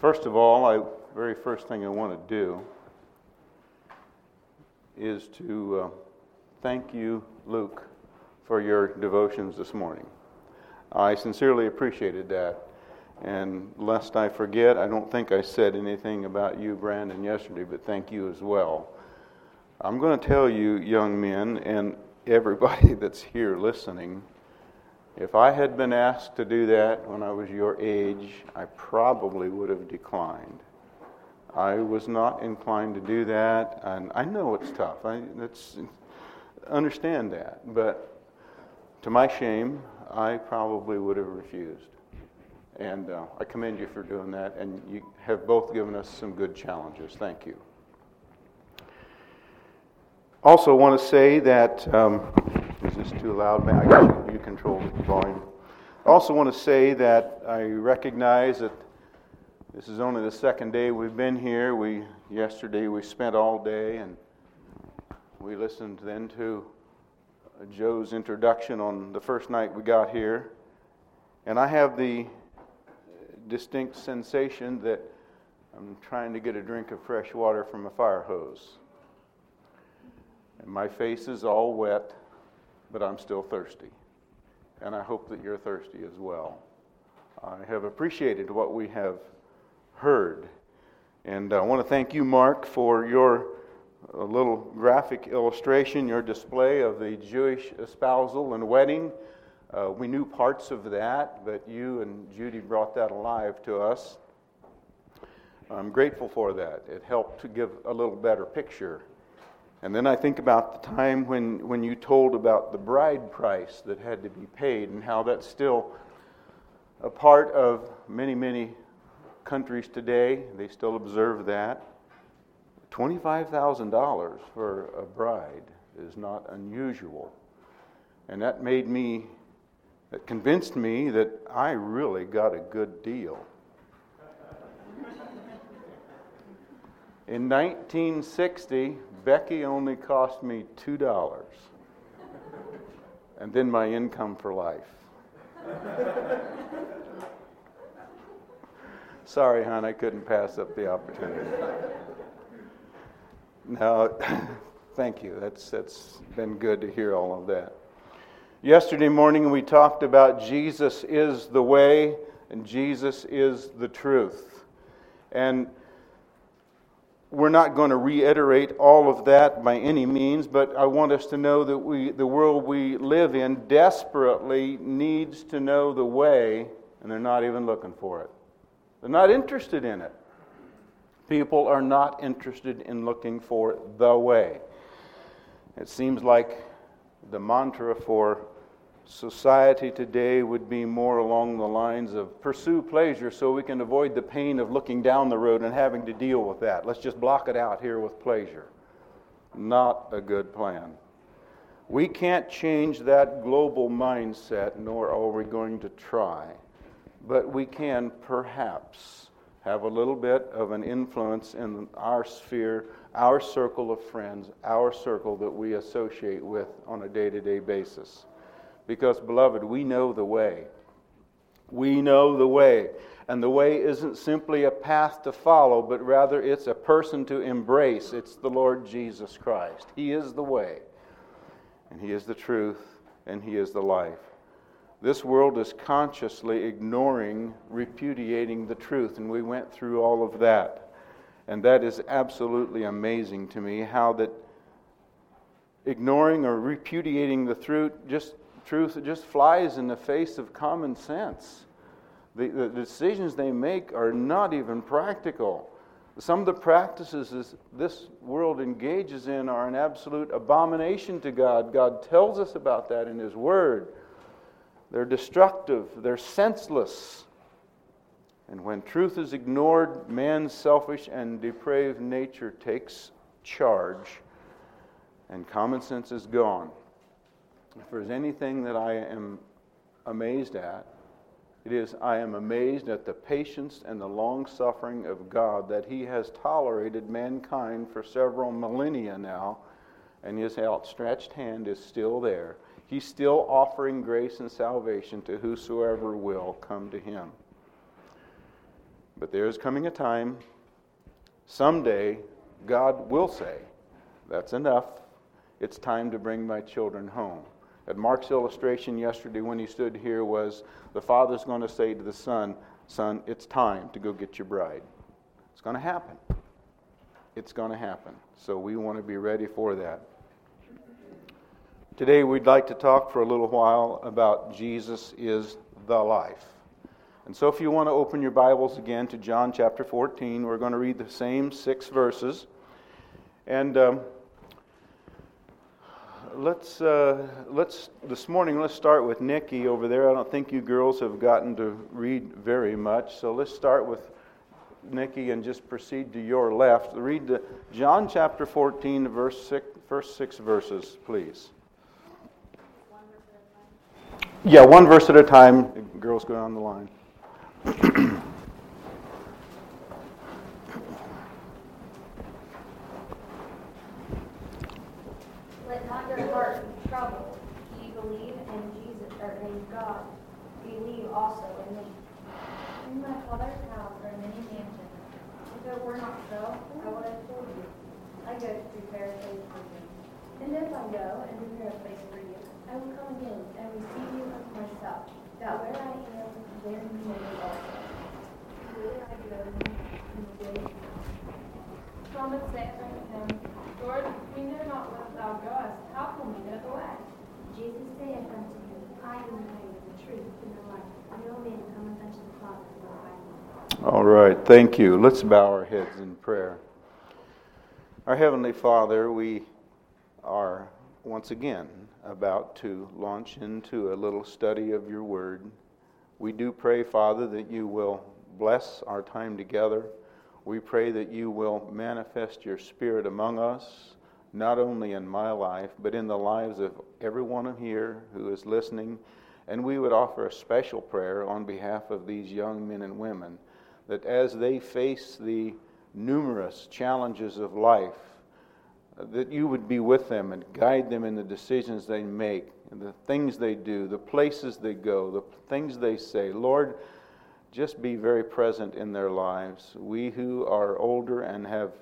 First of all, I very first thing I want to do is to uh, thank you, Luke, for your devotions this morning. I sincerely appreciated that. And lest I forget, I don't think I said anything about you, Brandon, yesterday, but thank you as well. I'm going to tell you, young men, and everybody that's here listening, if I had been asked to do that when I was your age, I probably would have declined. I was not inclined to do that, and I know it's tough. I understand that, but to my shame, I probably would have refused. And uh, I commend you for doing that, and you have both given us some good challenges. Thank you. Also, want to say that um, is this too loud, man? You, control the volume. I also, want to say that I recognize that this is only the second day we've been here. We yesterday we spent all day, and we listened then to Joe's introduction on the first night we got here, and I have the distinct sensation that I'm trying to get a drink of fresh water from a fire hose. And my face is all wet, but I'm still thirsty. And I hope that you're thirsty as well. I have appreciated what we have heard. And I want to thank you, Mark, for your uh, little graphic illustration, your display of the Jewish espousal and wedding. Uh, we knew parts of that, but you and Judy brought that alive to us. I'm grateful for that. It helped to give a little better picture. And then I think about the time when, when you told about the bride price that had to be paid and how that's still a part of many, many countries today. They still observe that. $25,000 for a bride is not unusual. And that made me that convinced me that I really got a good deal. In 1960, Becky only cost me $2, and then my income for life. Sorry, hon, I couldn't pass up the opportunity. No, thank you. That's, that's been good to hear all of that. Yesterday morning, we talked about Jesus is the way and Jesus is the truth. And we're not going to reiterate all of that by any means, but I want us to know that we, the world we live in desperately needs to know the way, and they're not even looking for it. They're not interested in it. People are not interested in looking for the way. It seems like the mantra for society today would be more along the lines of pursue pleasure so we can avoid the pain of looking down the road and having to deal with that. Let's just block it out here with pleasure. Not a good plan. We can't change that global mindset, nor are we going to try. But we can perhaps have a little bit of an influence in our sphere our circle of friends, our circle that we associate with on a day to day basis. Because, beloved, we know the way. We know the way. And the way isn't simply a path to follow, but rather it's a person to embrace. It's the Lord Jesus Christ. He is the way, and He is the truth, and He is the life. This world is consciously ignoring, repudiating the truth, and we went through all of that. And that is absolutely amazing to me how that ignoring or repudiating the truth just, truth just flies in the face of common sense. The, the decisions they make are not even practical. Some of the practices this world engages in are an absolute abomination to God. God tells us about that in His Word. They're destructive, they're senseless. And when truth is ignored, man's selfish and depraved nature takes charge, and common sense is gone. If there's anything that I am amazed at, it is I am amazed at the patience and the long suffering of God that He has tolerated mankind for several millennia now, and His outstretched hand is still there. He's still offering grace and salvation to whosoever will come to Him. But there is coming a time, someday, God will say, That's enough. It's time to bring my children home. Mark's illustration yesterday when he stood here was the father's going to say to the son, Son, it's time to go get your bride. It's going to happen. It's going to happen. So we want to be ready for that. Today we'd like to talk for a little while about Jesus is the life. And so if you want to open your Bibles again to John chapter 14, we're going to read the same six verses. And. Um, let's uh, let's this morning let's start with Nikki over there. I don't think you girls have gotten to read very much, so let's start with Nikki and just proceed to your left. Read the John chapter 14, verse six, first six verses, please. Yeah, one verse at a time. Girls go down the line. And if they were not so I would have told you i go to prepare a place for you and if I'll go and prepare a place for you, I will come again and receive you unto myself, that where I am, there you may be also. Whither I go, you. Thomas saith unto him, Lord, we know not where thou goest. How can we know the way? Jesus saith unto him, I am the way, the truth, All right, thank you. Let's bow our heads in prayer. Our Heavenly Father, we are once again about to launch into a little study of your word. We do pray, Father, that you will bless our time together. We pray that you will manifest your spirit among us, not only in my life, but in the lives of everyone here who is listening. And we would offer a special prayer on behalf of these young men and women that as they face the numerous challenges of life, that you would be with them and guide them in the decisions they make, the things they do, the places they go, the things they say. Lord, just be very present in their lives. We who are older and have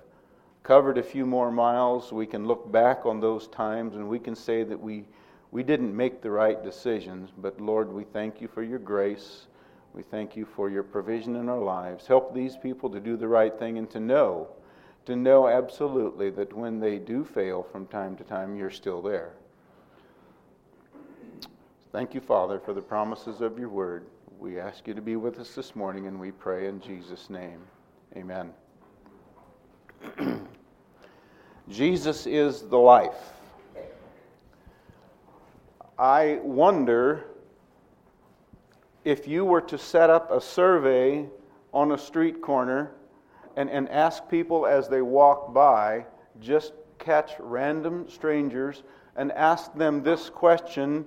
covered a few more miles, we can look back on those times and we can say that we, we didn't make the right decisions. But Lord, we thank you for your grace. We thank you for your provision in our lives. Help these people to do the right thing and to know to know absolutely that when they do fail from time to time, you're still there. Thank you, Father, for the promises of your word. We ask you to be with us this morning, and we pray in Jesus' name. Amen. Jesus is the life. I wonder if you were to set up a survey on a street corner and, and ask people as they walk by, just catch random strangers and ask them this question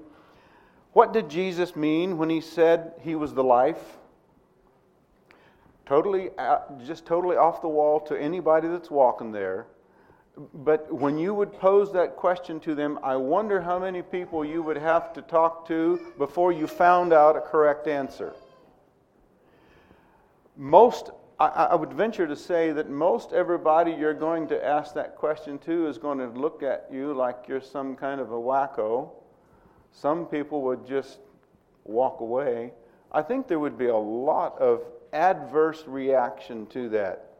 What did Jesus mean when he said he was the life? Totally, uh, just totally off the wall to anybody that's walking there. But when you would pose that question to them, I wonder how many people you would have to talk to before you found out a correct answer. Most I, I would venture to say that most everybody you're going to ask that question to is going to look at you like you're some kind of a wacko. Some people would just walk away. I think there would be a lot of adverse reaction to that.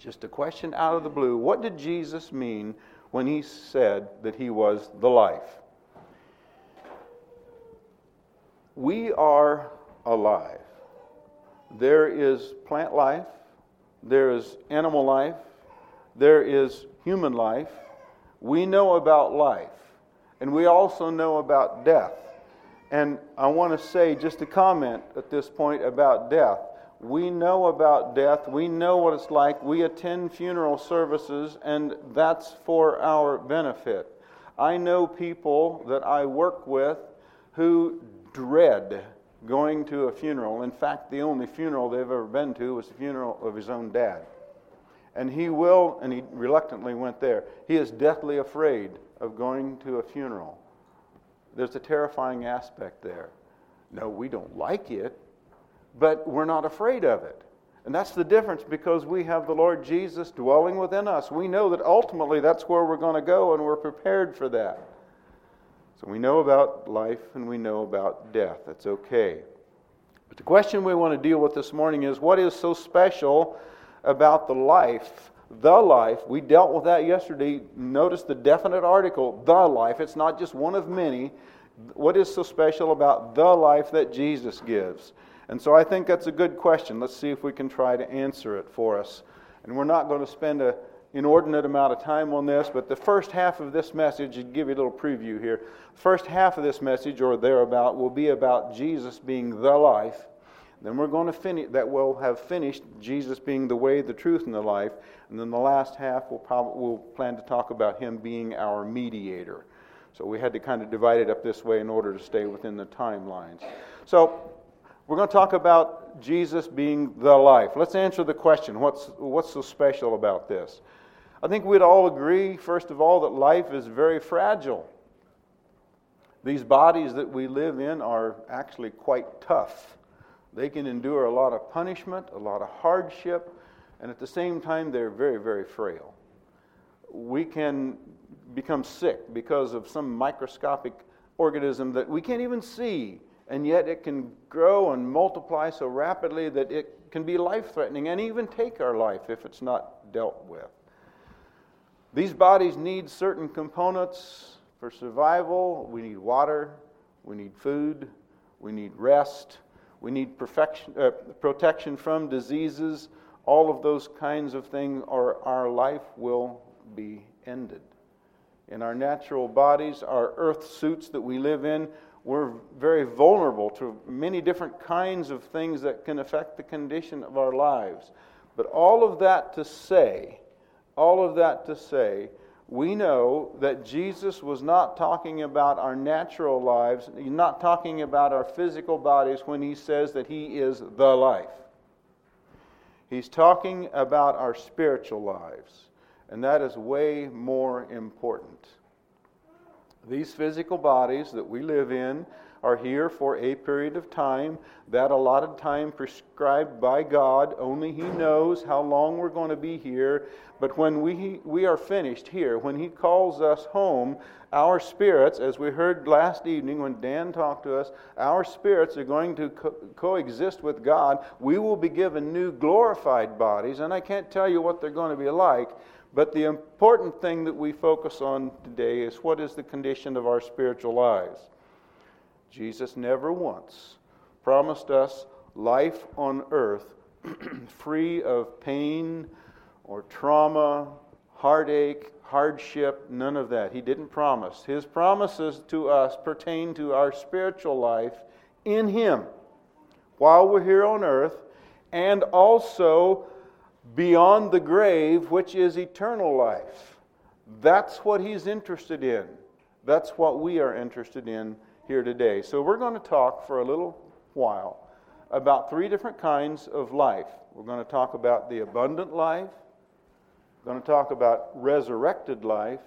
Just a question out of the blue. What did Jesus mean when he said that he was the life? We are alive. There is plant life, there is animal life, there is human life. We know about life, and we also know about death. And I want to say just a comment at this point about death. We know about death. We know what it's like. We attend funeral services, and that's for our benefit. I know people that I work with who dread going to a funeral. In fact, the only funeral they've ever been to was the funeral of his own dad. And he will, and he reluctantly went there. He is deathly afraid of going to a funeral. There's a terrifying aspect there. No, we don't like it, but we're not afraid of it. And that's the difference because we have the Lord Jesus dwelling within us. We know that ultimately that's where we're going to go and we're prepared for that. So we know about life and we know about death. That's okay. But the question we want to deal with this morning is what is so special about the life, the life? We dealt with that yesterday. Notice the definite article, the life. It's not just one of many. What is so special about the life that Jesus gives? And so I think that's a good question. Let's see if we can try to answer it for us. And we're not going to spend an inordinate amount of time on this, but the first half of this message, to give you a little preview here, the first half of this message, or thereabout, will be about Jesus being the life. Then we're going to finish, that will have finished Jesus being the way, the truth, and the life. And then the last half, we'll, probably, we'll plan to talk about him being our mediator. So we had to kind of divide it up this way in order to stay within the timelines. So we're going to talk about Jesus being the life. Let's answer the question what's, what's so special about this? I think we'd all agree, first of all, that life is very fragile. These bodies that we live in are actually quite tough. They can endure a lot of punishment, a lot of hardship, and at the same time, they're very, very frail. We can become sick because of some microscopic organism that we can't even see and yet it can grow and multiply so rapidly that it can be life threatening and even take our life if it's not dealt with. These bodies need certain components for survival. We need water, we need food, we need rest, we need uh, protection from diseases. All of those kinds of things, or our life will be ended. In our natural bodies, our earth suits that we live in, we're very vulnerable to many different kinds of things that can affect the condition of our lives. But all of that to say, all of that to say, we know that Jesus was not talking about our natural lives, not talking about our physical bodies when he says that he is the life. He's talking about our spiritual lives, and that is way more important. These physical bodies that we live in are here for a period of time, that allotted time prescribed by God. Only He knows how long we're going to be here. But when we, we are finished here, when He calls us home, our spirits, as we heard last evening when Dan talked to us, our spirits are going to co- coexist with God. We will be given new glorified bodies, and I can't tell you what they're going to be like. But the important thing that we focus on today is what is the condition of our spiritual lives. Jesus never once promised us life on earth free of pain or trauma, heartache, hardship, none of that. He didn't promise. His promises to us pertain to our spiritual life in Him while we're here on earth and also beyond the grave, which is eternal life. That's what he's interested in. That's what we are interested in here today. So, we're going to talk for a little while about three different kinds of life. We're going to talk about the abundant life, we're going to talk about resurrected life,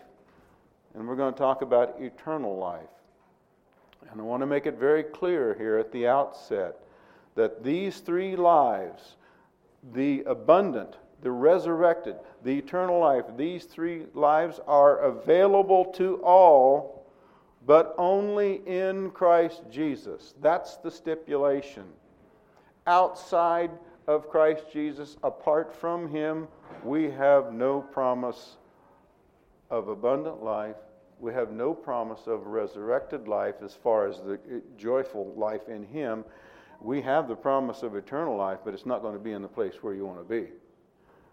and we're going to talk about eternal life. And I want to make it very clear here at the outset that these three lives the abundant, the resurrected, the eternal life. These three lives are available to all, but only in Christ Jesus. That's the stipulation. Outside of Christ Jesus, apart from Him, we have no promise of abundant life. We have no promise of resurrected life as far as the eh, joyful life in Him we have the promise of eternal life, but it's not going to be in the place where you want to be.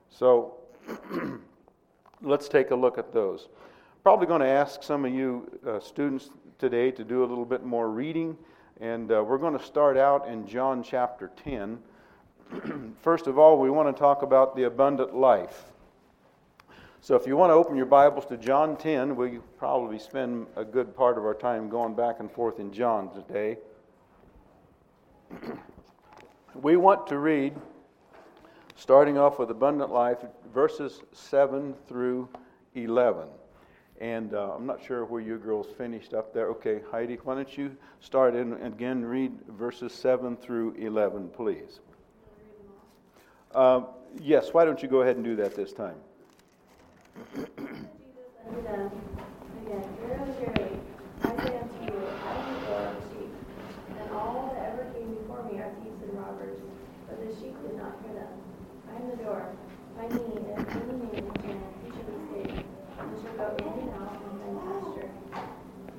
So let's take a look at those. Probably going to ask some of you uh, students today to do a little bit more reading, and uh, we're going to start out in John chapter 10. First of all, we want to talk about the abundant life. So if you want to open your Bibles to John 10, we probably spend a good part of our time going back and forth in John today. we want to read, starting off with abundant life, verses 7 through 11. And uh, I'm not sure where you girls finished up there. Okay, Heidi, why don't you start and again read verses 7 through 11, please? Uh, yes, why don't you go ahead and do that this time? Jesus unto them again, Verily, verily, I say unto you, I am the door of the sheep. And all that ever came before me are thieves and robbers, but the sheep did not hear them. I am the door. By me, if any man enter in, he shall be saved, and shall go in and out and find pasture.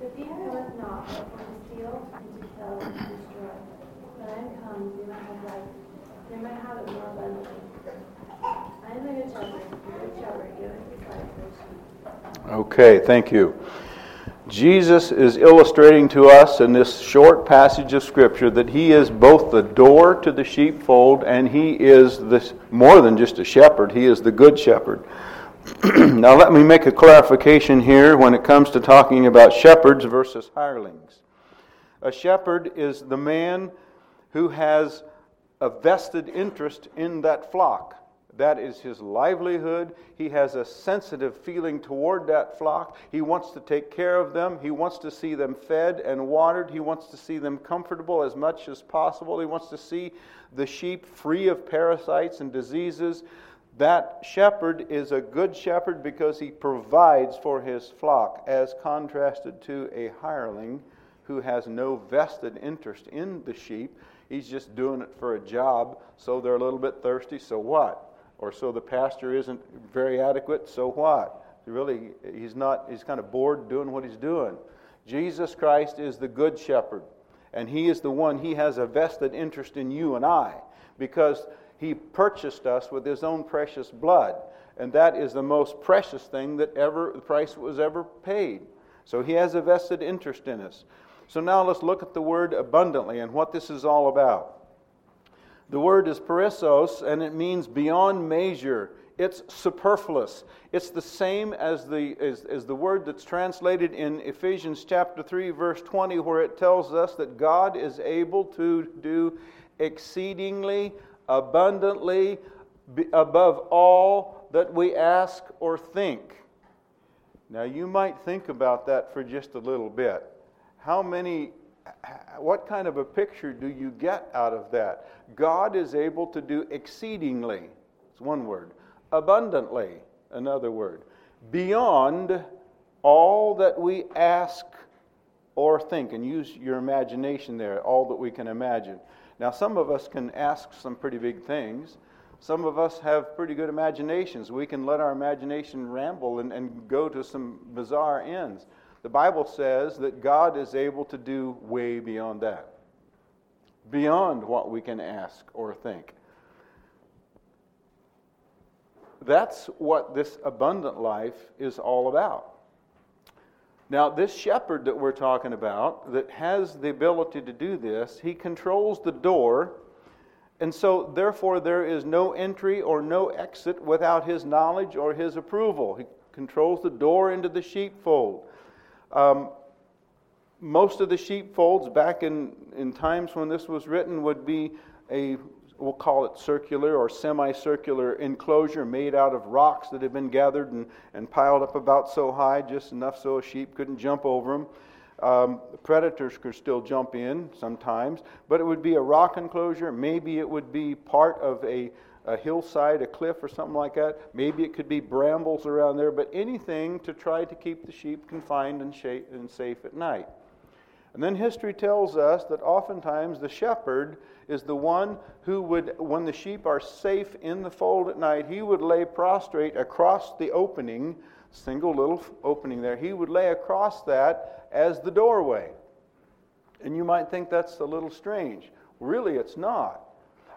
The thief cometh not, but for to steal, and to kill, and to destroy. But I am come, that they might have life, might have it more abundantly. I am the good shepherd, good shepherd giveth his life for. Okay, thank you. Jesus is illustrating to us in this short passage of Scripture that he is both the door to the sheepfold and he is this, more than just a shepherd, he is the good shepherd. now, let me make a clarification here when it comes to talking about shepherds versus hirelings. A shepherd is the man who has a vested interest in that flock. That is his livelihood. He has a sensitive feeling toward that flock. He wants to take care of them. He wants to see them fed and watered. He wants to see them comfortable as much as possible. He wants to see the sheep free of parasites and diseases. That shepherd is a good shepherd because he provides for his flock, as contrasted to a hireling who has no vested interest in the sheep. He's just doing it for a job, so they're a little bit thirsty, so what? or so the pastor isn't very adequate, so what? Really, he's not, he's kind of bored doing what he's doing. Jesus Christ is the good shepherd, and he is the one, he has a vested interest in you and I because he purchased us with his own precious blood. And that is the most precious thing that ever the price was ever paid. So he has a vested interest in us. So now let's look at the word abundantly and what this is all about. The word is perissos, and it means beyond measure. It's superfluous. It's the same as the, as, as the word that's translated in Ephesians chapter 3, verse 20, where it tells us that God is able to do exceedingly, abundantly, above all that we ask or think. Now, you might think about that for just a little bit. How many what kind of a picture do you get out of that? God is able to do exceedingly, it's one word, abundantly, another word, beyond all that we ask or think. And use your imagination there, all that we can imagine. Now, some of us can ask some pretty big things. Some of us have pretty good imaginations. We can let our imagination ramble and, and go to some bizarre ends. The Bible says that God is able to do way beyond that, beyond what we can ask or think. That's what this abundant life is all about. Now, this shepherd that we're talking about, that has the ability to do this, he controls the door, and so therefore there is no entry or no exit without his knowledge or his approval. He controls the door into the sheepfold. Um, most of the sheepfolds back in, in times when this was written would be a, we'll call it circular or semicircular enclosure made out of rocks that had been gathered and, and piled up about so high, just enough so a sheep couldn't jump over them. Um, predators could still jump in sometimes, but it would be a rock enclosure. Maybe it would be part of a a hillside, a cliff, or something like that. Maybe it could be brambles around there, but anything to try to keep the sheep confined and, and safe at night. And then history tells us that oftentimes the shepherd is the one who would, when the sheep are safe in the fold at night, he would lay prostrate across the opening, single little opening there, he would lay across that as the doorway. And you might think that's a little strange. Really, it's not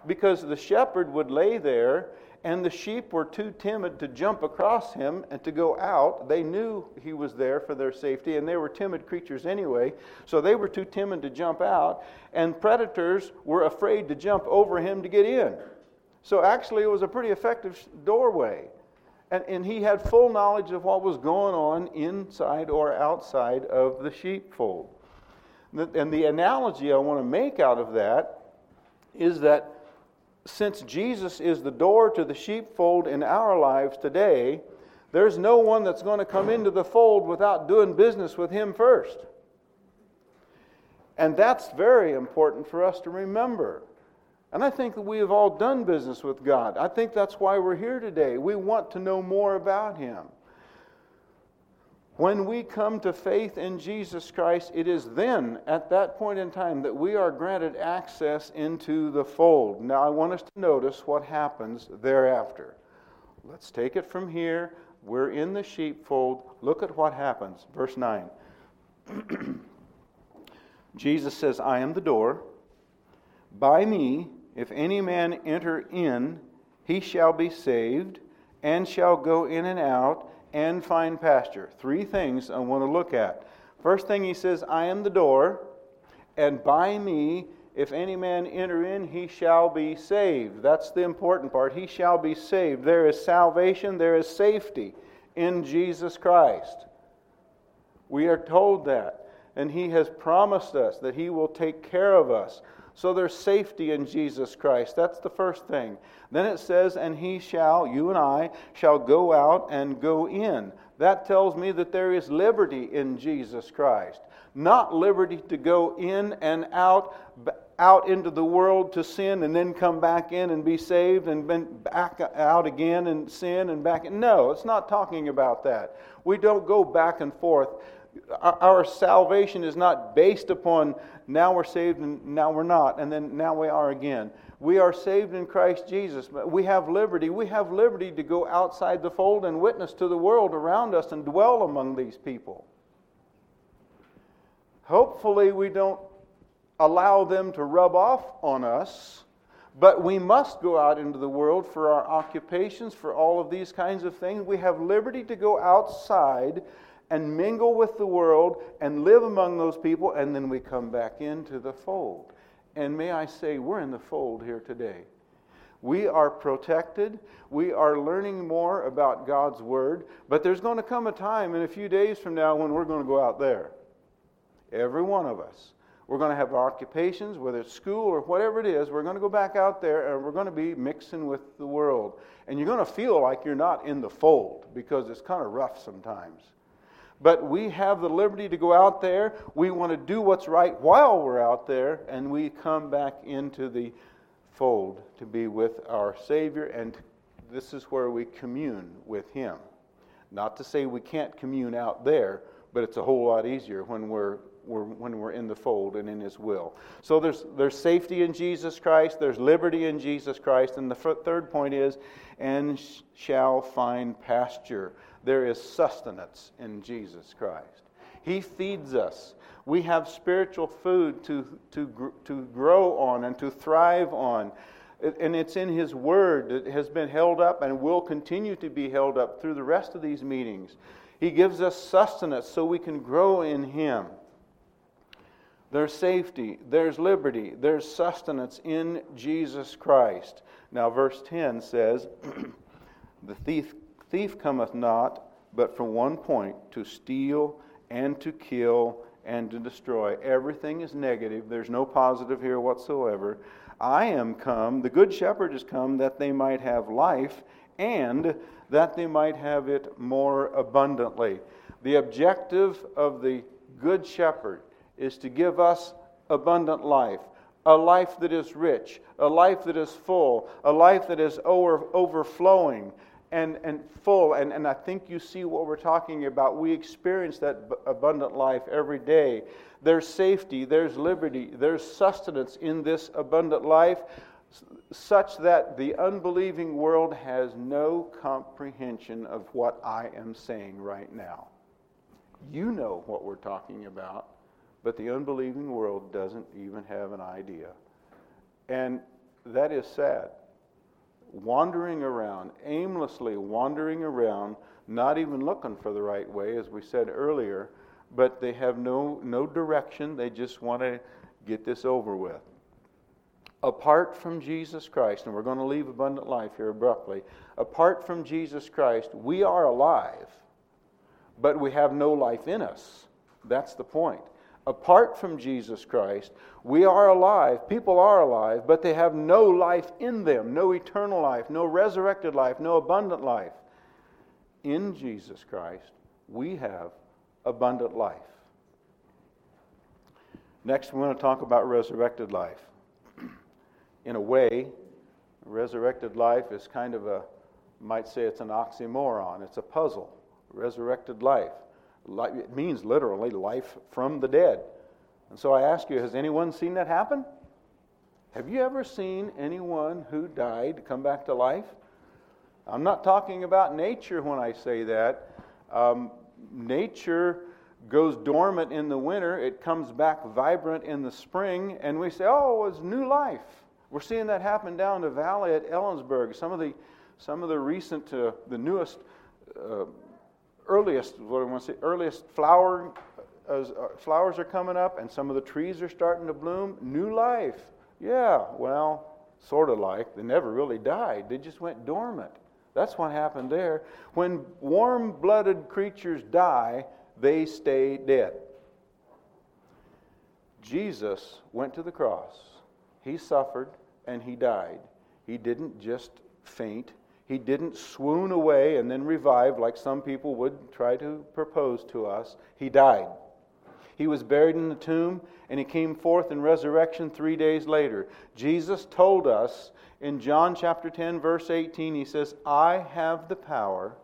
because the shepherd would lay there and the sheep were too timid to jump across him and to go out. They knew he was there for their safety, and they were timid creatures anyway, so they were too timid to jump out, and predators were afraid to jump over him to get in. So actually, it was a pretty effective doorway. And, and he had full knowledge of what was going on inside or outside of the sheepfold. And the analogy I want to make out of that is that since Jesus is the door to the sheepfold in our lives today, there's no one that's going to come into the fold without doing business with him first. And that's very important for us to remember. And I think that we have all done business with God. I think that's why we're here today. We want to know more about Him. When we come to faith in Jesus Christ, it is then, at that point in time, that we are granted access into the fold. Now, I want us to notice what happens thereafter. Let's take it from here. We're in the sheepfold. Look at what happens. Verse 9. Jesus says, I am the door. By me, if any man enter in, he shall be saved, and shall go in and out, and find pasture. Three things I want to look at. First thing he says, I am the door, and by me, if any man enter in, he shall be saved. That's the important part. He shall be saved. There is salvation, there is safety in Jesus Christ. We are told that. And he has promised us that he will take care of us. So there's safety in Jesus Christ. That's the first thing. Then it says, and he shall, you and I, shall go out and go in. That tells me that there is liberty in Jesus Christ. Not liberty to go in and out, out into the world to sin and then come back in and be saved and then back out again and sin and back in. No, it's not talking about that. We don't go back and forth our salvation is not based upon now we're saved and now we're not, and then now we are again. We are saved in Christ Jesus. We have liberty. We have liberty to go outside the fold and witness to the world around us and dwell among these people. Hopefully, we don't allow them to rub off on us, but we must go out into the world for our occupations, for all of these kinds of things. We have liberty to go outside and mingle with the world and live among those people, and then we come back into the fold. And may I say, we're in the fold here today. We are protected. We are learning more about God's Word. But there's going to come a time in a few days from now when we're going to go out there. Every one of us. We're going to have our occupations, whether it's school or whatever it is. We're going to go back out there and we're going to be mixing with the world. And you're going to feel like you're not in the fold because it's kind of rough sometimes. But we have the liberty to go out there. We want to do what's right while we're out there, and we come back into the fold to be with our Savior, and this is where we commune with Him. Not to say we can't commune out there, but it's a whole lot easier when we're, we're, when we're in the fold and in His will. So there's, there's safety in Jesus Christ, there's liberty in Jesus Christ, and the third point is, and shall find pasture there is sustenance in Jesus Christ. He feeds us. We have spiritual food to, to, to grow on and to thrive on. And it's in His Word that has been held up and will continue to be held up through the rest of these meetings. He gives us sustenance so we can grow in Him. There's safety, there's liberty, there's sustenance in Jesus Christ. Now, verse 10 says, The thief thief cometh not but from one point to steal and to kill and to destroy. Everything is negative. There's no positive here whatsoever. I am come, the good shepherd is come that they might have life and that they might have it more abundantly. The objective of the good shepherd is to give us abundant life, a life that is rich, a life that is full, a life that is over, overflowing, and, and full. And, and I think you see what we're talking about. We experience that b- abundant life every day. There's safety, there's liberty, there's sustenance in this abundant life, such that the unbelieving world has no comprehension of what I am saying right now. You know what we're talking about, but the unbelieving world doesn't even have an idea. And that is sad wandering around, aimlessly wandering around, not even looking for the right way, as we said earlier, but they have no, no direction. They just want to get this over with. Apart from Jesus Christ, and we're going to leave abundant life here abruptly, apart from Jesus Christ, we are alive, but we have no life in us. That's the point apart from Jesus Christ, we are alive. People are alive, but they have no life in them, no eternal life, no resurrected life, no abundant life. In Jesus Christ, we have abundant life. Next, we're going to talk about resurrected life. in a way, resurrected life is kind of a, might say it's an oxymoron. It's a puzzle. Resurrected life. It means literally life from the dead. And so I ask you, has anyone seen that happen? Have you ever seen anyone who died come back to life? I'm not talking about nature when I say that. Um, nature goes dormant in the winter, it comes back vibrant in the spring, and we say, oh, it's new life. We're seeing that happen down the valley at Ellensburg. Some of the, some of the recent, uh, the newest, uh, earliest, what I want to say, earliest flower, uh, uh, flowers are coming up, and some of the trees are starting to bloom. New life. Yeah, well, sort of like. They never really died, they just went dormant. That's what happened there. When warm blooded creatures die, they stay dead. Jesus went to the cross. He suffered and he died. He didn't just faint. He didn't swoon away and then revive like some people would try to propose to us. He died. He was buried in the tomb and he came forth in resurrection three days later. Jesus told us in John chapter 10, verse 18, he says, I have the power.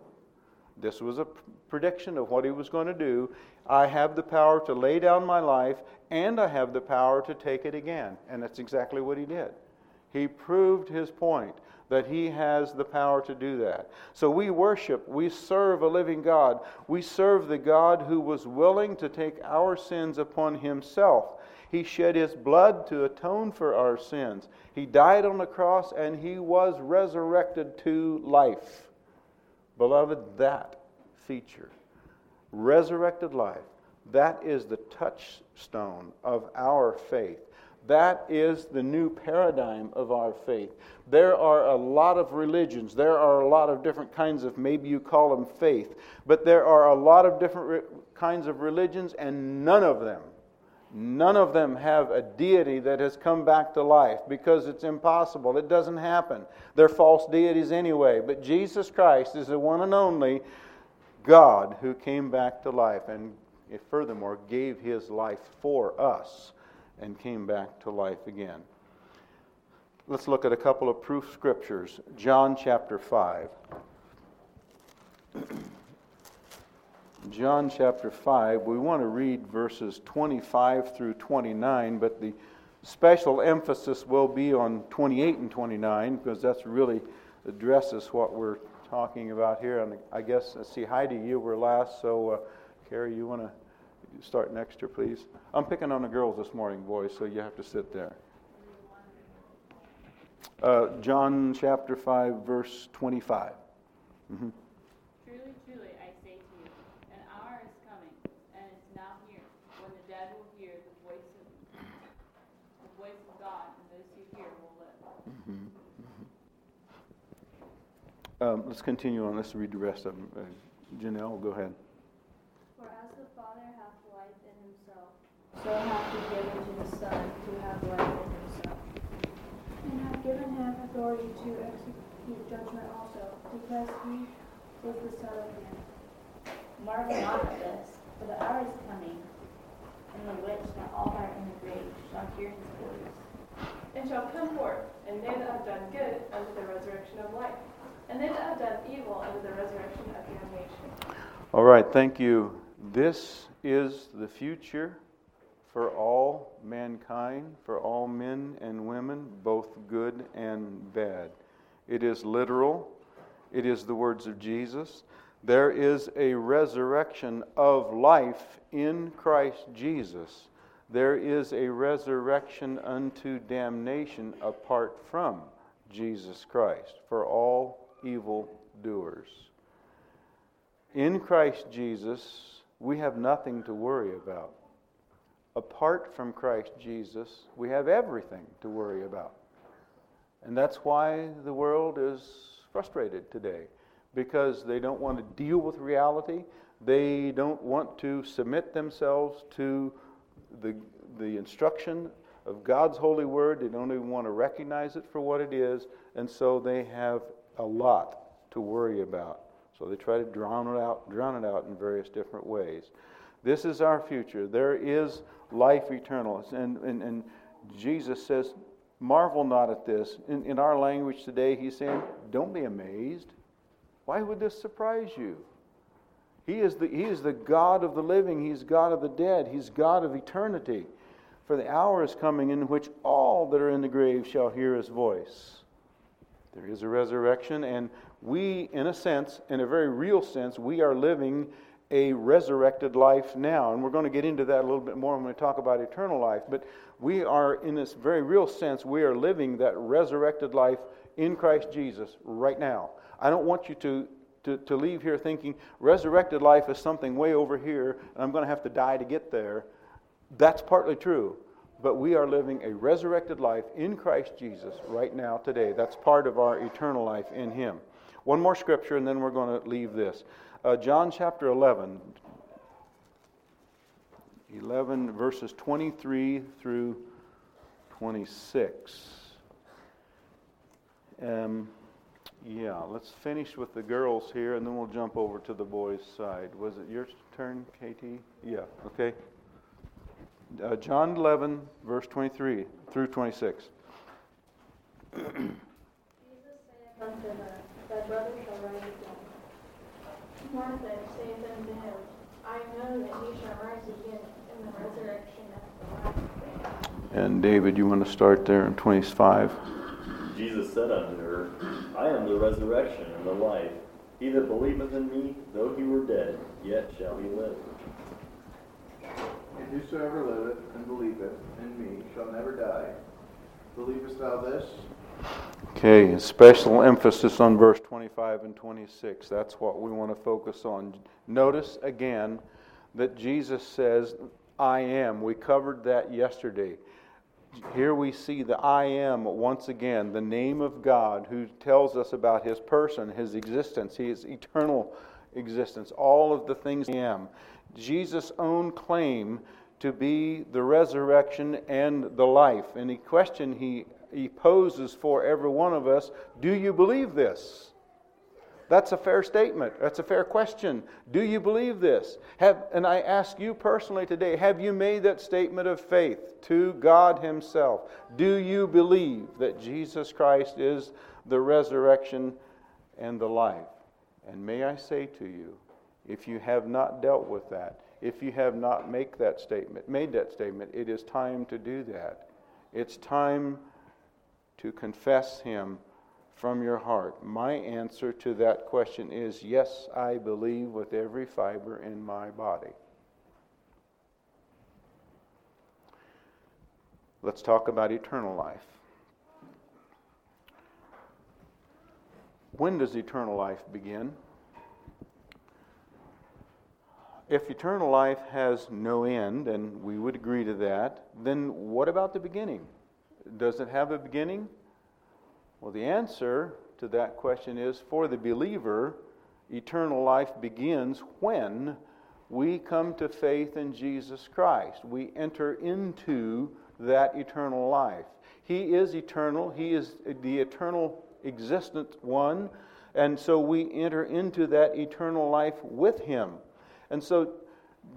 This was a prediction of what he was going to do. I have the power to lay down my life, and I have the power to take it again. And that's exactly what he did. He proved his point that he has the power to do that. So we worship, we serve a living God. We serve the God who was willing to take our sins upon himself. He shed his blood to atone for our sins. He died on the cross and he was resurrected to life. Beloved, that feature, resurrected life, that is the touchstone of our faith. That is the new paradigm of our faith. There are a lot of religions. There are a lot of different kinds of, maybe you call them faith, but there are a lot of different re- kinds of religions, and none of them None of them have a deity that has come back to life because it's impossible. It doesn't happen. They're false deities anyway. But Jesus Christ is the one and only God who came back to life and furthermore gave his life for us and came back to life again. Let's look at a couple of proof scriptures. John chapter 5. John chapter 5, we want to read verses 25 through 29, but the special emphasis will be on 28 and 29 because that's really addresses what we're talking about here. And I guess, let's see, Heidi, you were last, so uh, Carrie, you want to start next year, please? I'm picking on the girls this morning, boys, so you have to sit there. Uh, John chapter 5, verse 25. Mm-hmm. Truly, truly, I say to you, an hour is coming, and it's now here, when the dead will hear the voice of, the voice of God, and those who hear will live. Mm-hmm. Mm-hmm. Um, let's continue on. Let's read the rest of them. Uh, Janelle, go ahead. For as the Father hath life in himself, so hath he given to the Son to have life in himself, and hath given him authority to execute judgment also, because he is the Son of Man. Marvel not at this, for the hour is coming, in the which that all that are in the grave shall hear his voice, and shall come forth, and they that have done good unto the resurrection of life and then to have done evil under the resurrection of damnation. All right, thank you. This is the future for all mankind, for all men and women, both good and bad. It is literal, it is the words of Jesus. There is a resurrection of life in Christ Jesus. There is a resurrection unto damnation apart from Jesus Christ for all evil doers. In Christ Jesus, we have nothing to worry about. Apart from Christ Jesus, we have everything to worry about. And that's why the world is frustrated today, because they don't want to deal with reality. They don't want to submit themselves to the, the instruction of God's holy word. They don't even want to recognize it for what it is. And so they have a lot to worry about. So they try to drown it out, drown it out in various different ways. This is our future. There is life eternal. And, and, and Jesus says, Marvel not at this. In, in our language today, he's saying, Don't be amazed. Why would this surprise you? He is, the, he is the God of the living, He's God of the dead, He's God of eternity. For the hour is coming in which all that are in the grave shall hear His voice. There is a resurrection, and we, in a sense, in a very real sense, we are living a resurrected life now. And we're going to get into that a little bit more when we talk about eternal life. But we are, in this very real sense, we are living that resurrected life in Christ Jesus right now. I don't want you to, to, to leave here thinking resurrected life is something way over here and I'm going to have to die to get there. That's partly true. But we are living a resurrected life in Christ Jesus right now, today. That's part of our eternal life in Him. One more scripture, and then we're going to leave this. Uh, John chapter 11, 11, verses 23 through 26. Um, yeah, let's finish with the girls here, and then we'll jump over to the boys' side. Was it your turn, Katie? Yeah, okay. Uh, John 11, verse 23 through 26. Jesus unto her, Thy brother shall rise again. Martha saith unto him, I know that he shall rise again in the resurrection of the last day. And David, you want to start there in 25? Jesus said unto her, I am the resurrection and the life. He that believeth in me, though he were dead, yet shall he live. And whosoever liveth and believeth in me shall never die. Believest thou this? Okay, special emphasis on verse 25 and 26. That's what we want to focus on. Notice again that Jesus says, I am. We covered that yesterday. Here we see the I am once again, the name of God who tells us about his person, his existence, his eternal existence, all of the things I am. Jesus' own claim to be the resurrection and the life. Any question he he poses for every one of us do you believe this? That's a fair statement. That's a fair question. Do you believe this? Have, and I ask you personally today have you made that statement of faith to God Himself? Do you believe that Jesus Christ is the resurrection and the life? And may I say to you, if you have not dealt with that, if you have not make that statement, made that statement, it is time to do that. It's time to confess Him from your heart? My answer to that question is yes, I believe with every fiber in my body. Let's talk about eternal life. When does eternal life begin? If eternal life has no end, and we would agree to that, then what about the beginning? Does it have a beginning? Well, the answer to that question is for the believer, eternal life begins when we come to faith in Jesus Christ. We enter into that eternal life. He is eternal, He is the eternal existent one, and so we enter into that eternal life with Him. And so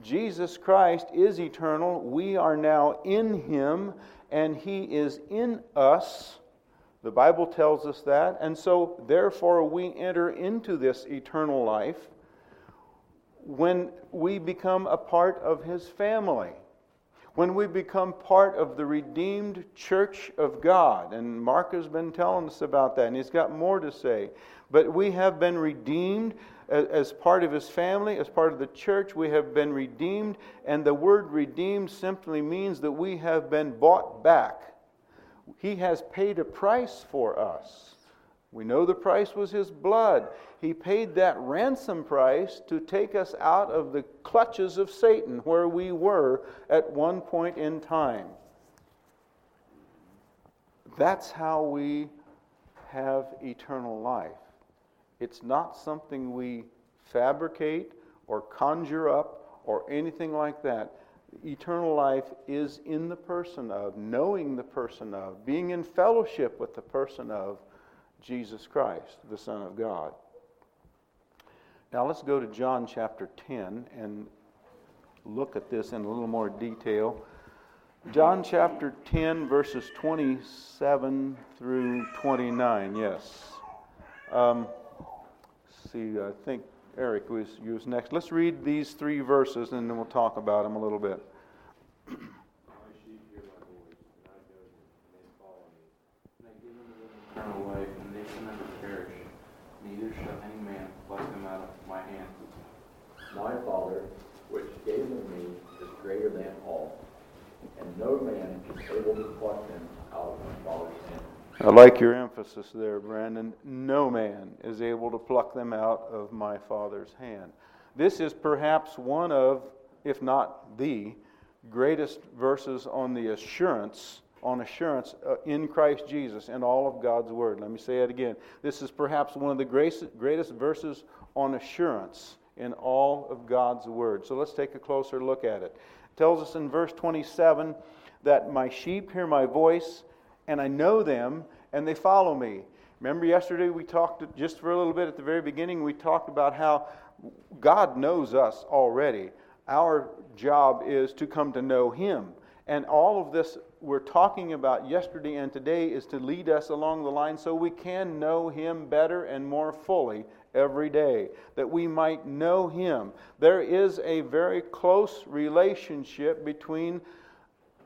Jesus Christ is eternal. We are now in Him, and He is in us. The Bible tells us that. And so, therefore, we enter into this eternal life when we become a part of His family. When we become part of the redeemed church of God. And Mark has been telling us about that, and he's got more to say. But we have been redeemed as part of his family, as part of the church, we have been redeemed. And the word redeemed simply means that we have been bought back. He has paid a price for us. We know the price was his blood. He paid that ransom price to take us out of the clutches of Satan where we were at one point in time. That's how we have eternal life. It's not something we fabricate or conjure up or anything like that. Eternal life is in the person of, knowing the person of, being in fellowship with the person of Jesus Christ, the Son of God. Now let's go to John chapter 10 and look at this in a little more detail. John chapter 10, verses 27 through 29, yes. Um, see, I think Eric was, was next. Let's read these three verses and then we'll talk about them a little bit. my Father, which me, is greater than all, and no man is able to pluck them out of my Father's hand. I like your emphasis there, Brandon. No man is able to pluck them out of my Father's hand. This is perhaps one of, if not the, greatest verses on the assurance on assurance uh, in Christ Jesus in all of God's Word. Let me say it again. This is perhaps one of the greatest verses on assurance in all of God's Word. So let's take a closer look at it. It tells us in verse 27 that my sheep hear my voice, and I know them, and they follow me. Remember, yesterday we talked just for a little bit at the very beginning, we talked about how God knows us already. Our job is to come to know Him. And all of this we're talking about yesterday and today is to lead us along the line so we can know Him better and more fully every day, that we might know Him. There is a very close relationship between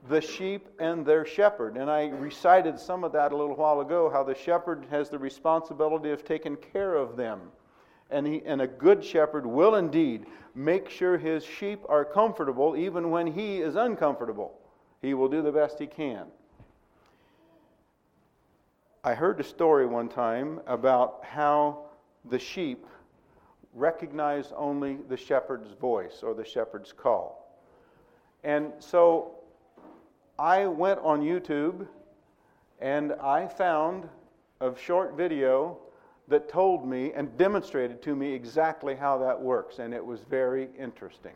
the sheep and their shepherd. And I recited some of that a little while ago how the shepherd has the responsibility of taking care of them. And, he, and a good shepherd will indeed make sure his sheep are comfortable even when he is uncomfortable. He will do the best he can. I heard a story one time about how the sheep recognized only the shepherd's voice or the shepherd's call. And so I went on YouTube and I found a short video that told me and demonstrated to me exactly how that works, and it was very interesting.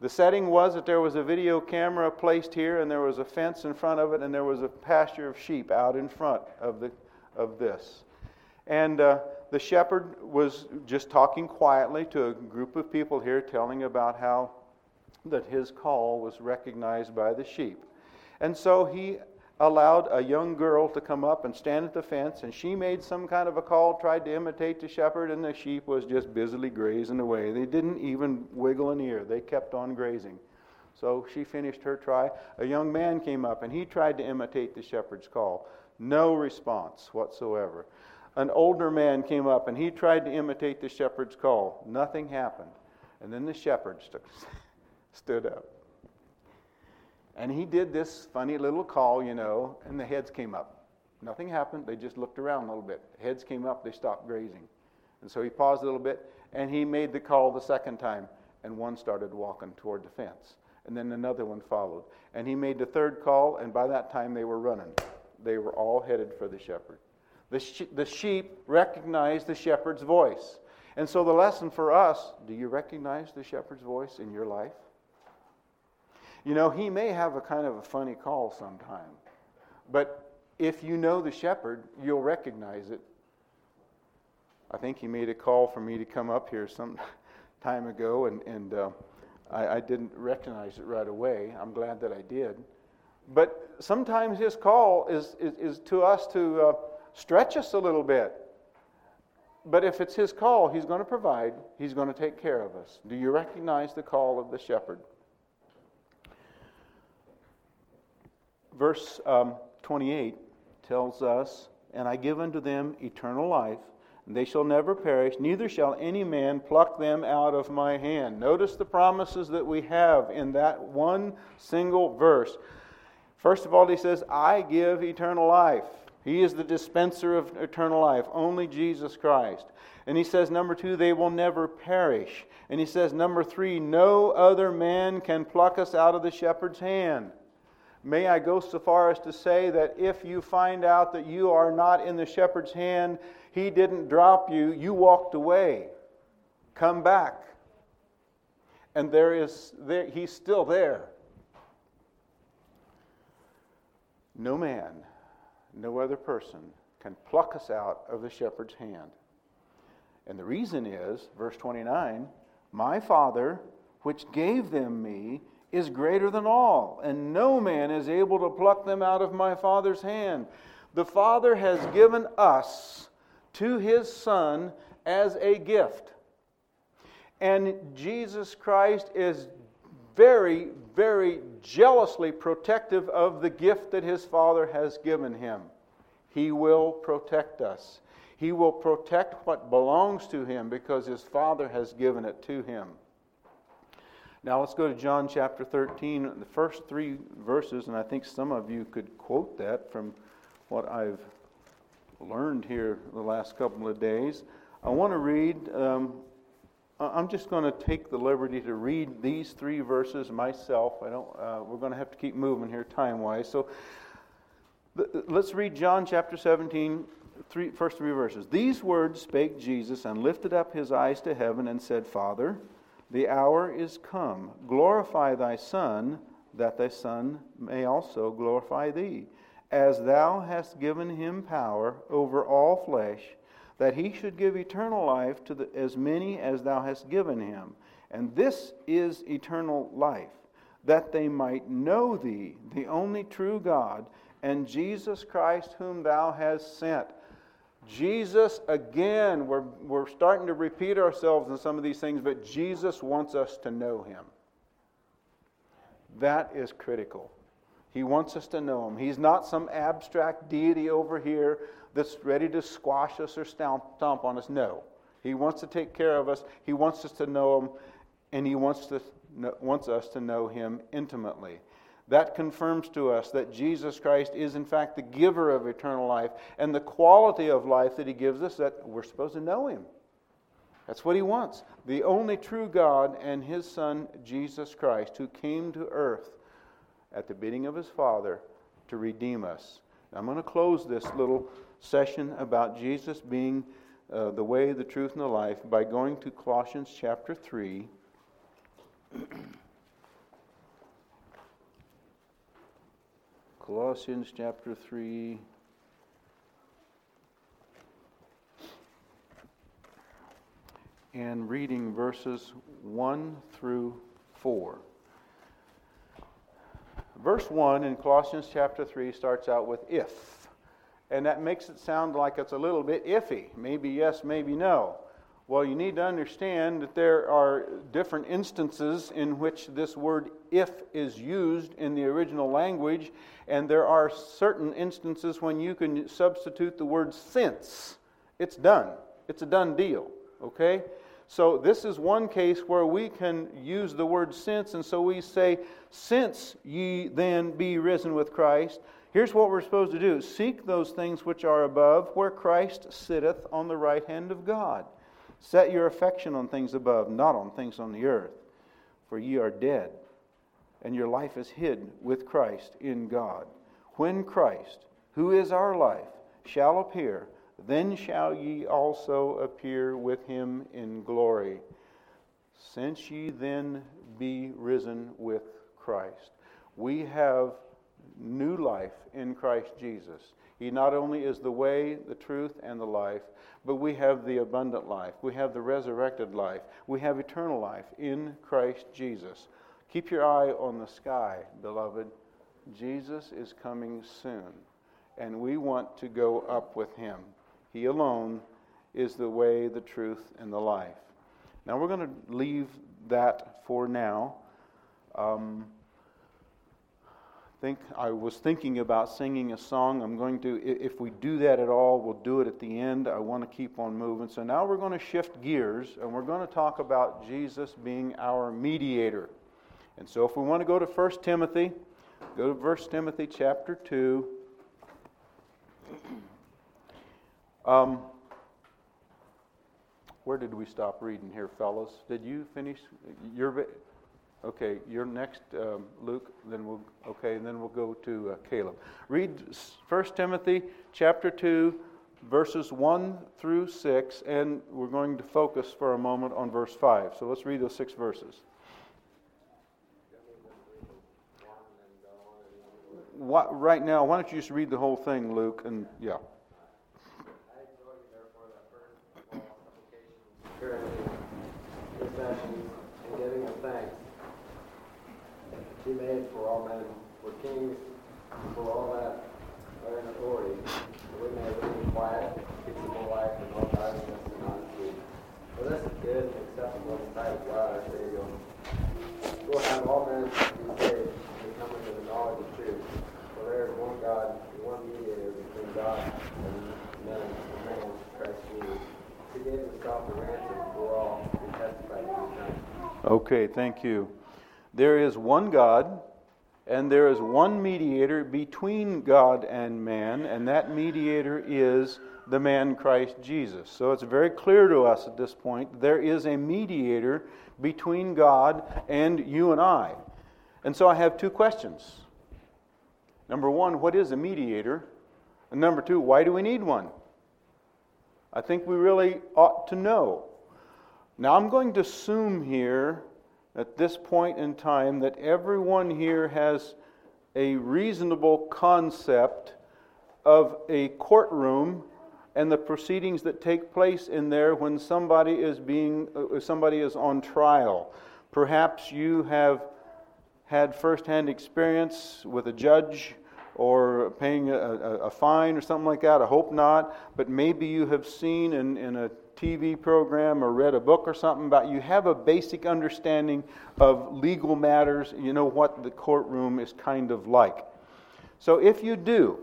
The setting was that there was a video camera placed here, and there was a fence in front of it, and there was a pasture of sheep out in front of, the, of this. And uh, the shepherd was just talking quietly to a group of people here, telling about how that his call was recognized by the sheep. And so he allowed a young girl to come up and stand at the fence, and she made some kind of a call, tried to imitate the shepherd, and the sheep was just busily grazing away. They didn't even wiggle an ear, they kept on grazing. So she finished her try. A young man came up, and he tried to imitate the shepherd's call. No response whatsoever. An older man came up, and he tried to imitate the shepherd's call. Nothing happened. And then the shepherd stood up. And he did this funny little call, you know, and the heads came up. Nothing happened. They just looked around a little bit. Heads came up, they stopped grazing. And so he paused a little bit, and he made the call the second time, and one started walking toward the fence. And then another one followed. And he made the third call, and by that time they were running. They were all headed for the shepherd. The, she- the sheep recognized the shepherd's voice. And so the lesson for us do you recognize the shepherd's voice in your life? You know, he may have a kind of a funny call sometime, but if you know the shepherd, you'll recognize it. I think he made a call for me to come up here some time ago, and, and uh, I, I didn't recognize it right away. I'm glad that I did. But sometimes his call is, is, is to us to uh, stretch us a little bit. But if it's his call, he's going to provide, he's going to take care of us. Do you recognize the call of the shepherd? Verse um, 28 tells us, And I give unto them eternal life, and they shall never perish, neither shall any man pluck them out of my hand. Notice the promises that we have in that one single verse. First of all, he says, I give eternal life. He is the dispenser of eternal life, only Jesus Christ. And he says, number two, they will never perish. And he says, number three, no other man can pluck us out of the shepherd's hand. May I go so far as to say that if you find out that you are not in the shepherd's hand, he didn't drop you, you walked away. Come back. And there is there, he's still there. No man, no other person can pluck us out of the shepherd's hand. And the reason is, verse 29, my Father, which gave them me, is greater than all, and no man is able to pluck them out of my Father's hand. The Father has given us to his Son as a gift. And Jesus Christ is very, very jealously protective of the gift that his Father has given him. He will protect us. He will protect what belongs to him because his Father has given it to him. Now let's go to John chapter 13, the first three verses, and I think some of you could quote that from what I've learned here the last couple of days. I want to read um, I'm just going to take the liberty to read these three verses myself. I don't. Uh, we're going to have to keep moving here time-wise. So let's read John chapter 17, three, first three verses. These words spake Jesus and lifted up his eyes to heaven and said, Father, the hour is come. Glorify thy Son, that thy Son may also glorify thee, as thou hast given him power over all flesh that he should give eternal life to the, as many as thou hast given him. And this is eternal life, that they might know thee, the only true God, and Jesus Christ, whom thou hast sent. Jesus, again, we're, we're starting to repeat ourselves in some of these things, but Jesus wants us to know him. That is critical. He wants us to know him. He's not some abstract deity over here that's ready to squash us or stomp, stomp on us. No. He wants to take care of us. He wants us to know Him, and He wants, to, wants us to know Him intimately. That confirms to us that Jesus Christ is, in fact, the giver of eternal life, and the quality of life that He gives us, that we're supposed to know Him. That's what He wants. The only true God and His Son, Jesus Christ, who came to earth at the bidding of His Father to redeem us. I'm going to close this little session about Jesus being uh, the way, the truth, and the life by going to Colossians chapter 3. Colossians chapter 3. And reading verses 1 through 4. Verse 1 in Colossians chapter 3 starts out with if and that makes it sound like it's a little bit iffy. Maybe yes, maybe no. Well, you need to understand that there are different instances in which this word if is used in the original language, and there are certain instances when you can substitute the word since. It's done, it's a done deal, okay? So, this is one case where we can use the word since, and so we say, Since ye then be risen with Christ, Here's what we're supposed to do seek those things which are above, where Christ sitteth on the right hand of God. Set your affection on things above, not on things on the earth. For ye are dead, and your life is hid with Christ in God. When Christ, who is our life, shall appear, then shall ye also appear with him in glory. Since ye then be risen with Christ. We have new life in Christ Jesus. He not only is the way, the truth, and the life, but we have the abundant life. We have the resurrected life. We have eternal life in Christ Jesus. Keep your eye on the sky, beloved. Jesus is coming soon, and we want to go up with him. He alone is the way, the truth, and the life. Now, we're going to leave that for now. Um, think I was thinking about singing a song. I'm going to, if we do that at all, we'll do it at the end. I want to keep on moving. So now we're going to shift gears and we're going to talk about Jesus being our mediator. And so if we want to go to 1 Timothy, go to 1 Timothy chapter 2. Um, where did we stop reading here, fellas? Did you finish your Okay, you're next, um, Luke. Then we'll okay, and then we'll go to uh, Caleb. Read 1 Timothy chapter two, verses one through six, and we're going to focus for a moment on verse five. So let's read those six verses. What, right now, why don't you just read the whole thing, Luke? And yeah. and giving thanks he made for all men, for kings, for all that are in authority, that we may live in quiet, peaceable life in all godliness and honesty. For this is good and acceptable in the sight of God our Savior. Who will have all men be saved and come into the knowledge of truth. For there is one God and one mediator between God and men, the man, Christ Jesus. He gave himself a ransom for all, and testified to his name. Okay, thank you. There is one God, and there is one mediator between God and man, and that mediator is the man Christ Jesus. So it's very clear to us at this point there is a mediator between God and you and I. And so I have two questions. Number one, what is a mediator? And number two, why do we need one? I think we really ought to know. Now, I'm going to assume here at this point in time that everyone here has a reasonable concept of a courtroom and the proceedings that take place in there when somebody is being uh, somebody is on trial. Perhaps you have had firsthand experience with a judge or paying a, a, a, fine or something like that. I hope not. But maybe you have seen in, in a TV program or read a book or something about you have a basic understanding of legal matters. You know what the courtroom is kind of like. So if you do,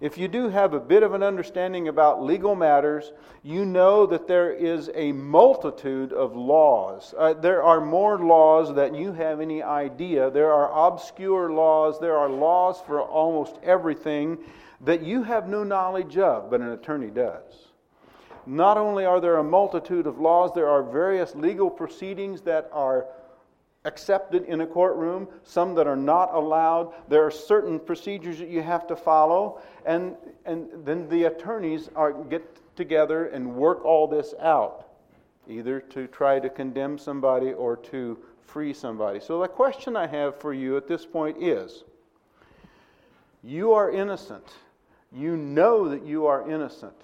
if you do have a bit of an understanding about legal matters, you know that there is a multitude of laws. Uh, there are more laws than you have any idea. There are obscure laws. There are laws for almost everything that you have no knowledge of, but an attorney does. Not only are there a multitude of laws, there are various legal proceedings that are accepted in a courtroom, some that are not allowed. There are certain procedures that you have to follow, and, and then the attorneys are, get together and work all this out, either to try to condemn somebody or to free somebody. So, the question I have for you at this point is you are innocent. You know that you are innocent.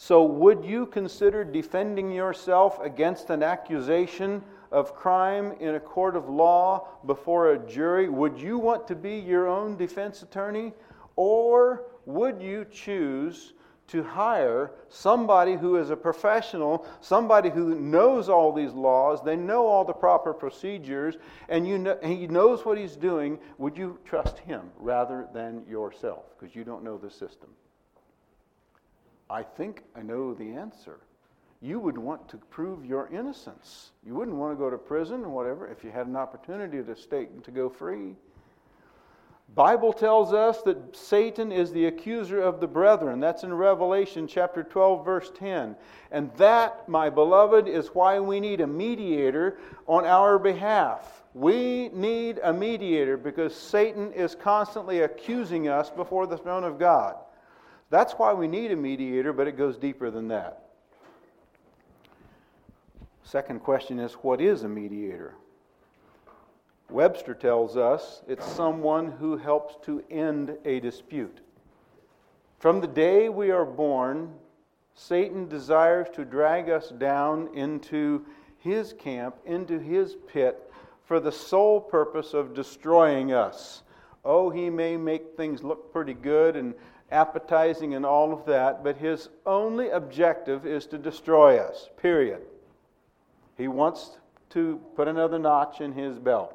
So, would you consider defending yourself against an accusation of crime in a court of law before a jury? Would you want to be your own defense attorney? Or would you choose to hire somebody who is a professional, somebody who knows all these laws, they know all the proper procedures, and, you know, and he knows what he's doing? Would you trust him rather than yourself? Because you don't know the system. I think I know the answer. You would want to prove your innocence. You wouldn't want to go to prison or whatever if you had an opportunity to stay to go free. Bible tells us that Satan is the accuser of the brethren. That's in Revelation chapter 12 verse 10. And that, my beloved, is why we need a mediator on our behalf. We need a mediator because Satan is constantly accusing us before the throne of God. That's why we need a mediator, but it goes deeper than that. Second question is what is a mediator? Webster tells us it's someone who helps to end a dispute. From the day we are born, Satan desires to drag us down into his camp, into his pit, for the sole purpose of destroying us. Oh, he may make things look pretty good and appetizing and all of that, but his only objective is to destroy us, period. He wants to put another notch in his belt.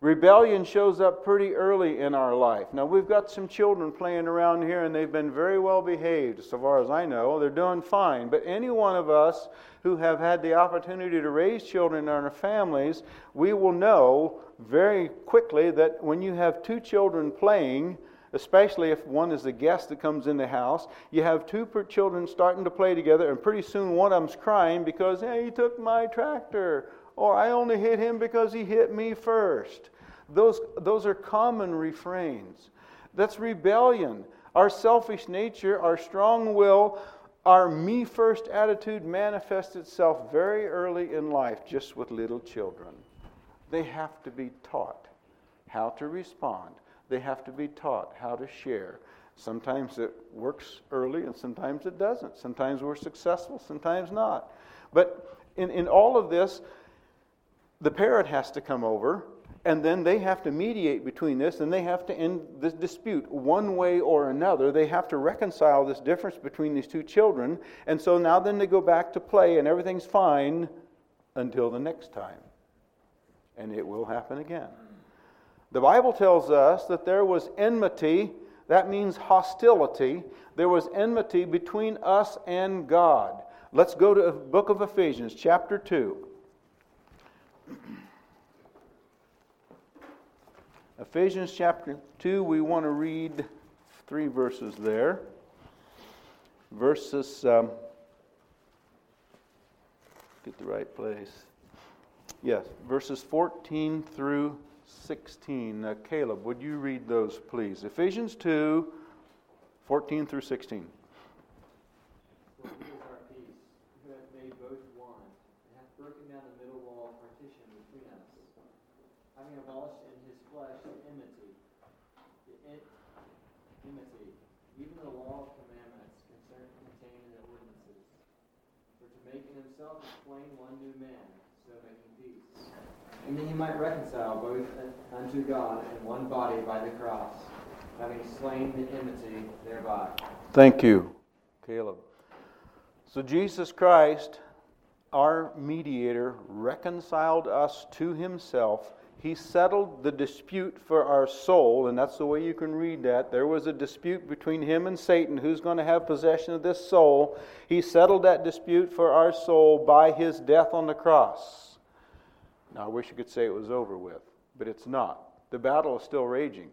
Rebellion shows up pretty early in our life. Now, we've got some children playing around here, and they've been very well behaved, so far as I know. They're doing fine. But any one of us who have had the opportunity to raise children in our families, we will know very quickly that when you have two children playing, especially if one is a guest that comes in the house. You have two children starting to play together, and pretty soon one of them's crying because, hey, he took my tractor, or I only hit him because he hit me first. Those, those are common refrains. That's rebellion. Our selfish nature, our strong will, our me first attitude manifests itself very early in life, just with little children. They have to be taught how to respond they have to be taught how to share. Sometimes it works early and sometimes it doesn't. Sometimes we're successful, sometimes not. But in, in all of this, the parent has to come over And then they have to mediate between this and they have to end this dispute one way or another. They have to reconcile this difference between these two children. And so now then they go back to play and everything's fine until the next time. And it will happen again. The Bible tells us that there was enmity, that means hostility. There was enmity between us and God. Let's go to the book of Ephesians, chapter 2. Ephesians chapter 2, we want to read three verses there. Verses, um, get the right place. Yes, verses 14 through 16. Uh, Caleb, would you read those, please? Ephesians 2, 14 through 16. having abolished in his flesh the enmity, the enmity, even the law of commandments concerned contained in the ordinances, for to make in himself a plain one new man, so making peace. And that he might reconcile both unto God in one body by the cross, having slain the enmity thereby. Thank you, Caleb. So Jesus Christ, our mediator, reconciled us to himself he settled the dispute for our soul, and that's the way you can read that. There was a dispute between him and Satan who's going to have possession of this soul. He settled that dispute for our soul by his death on the cross. Now, I wish you could say it was over with, but it's not. The battle is still raging.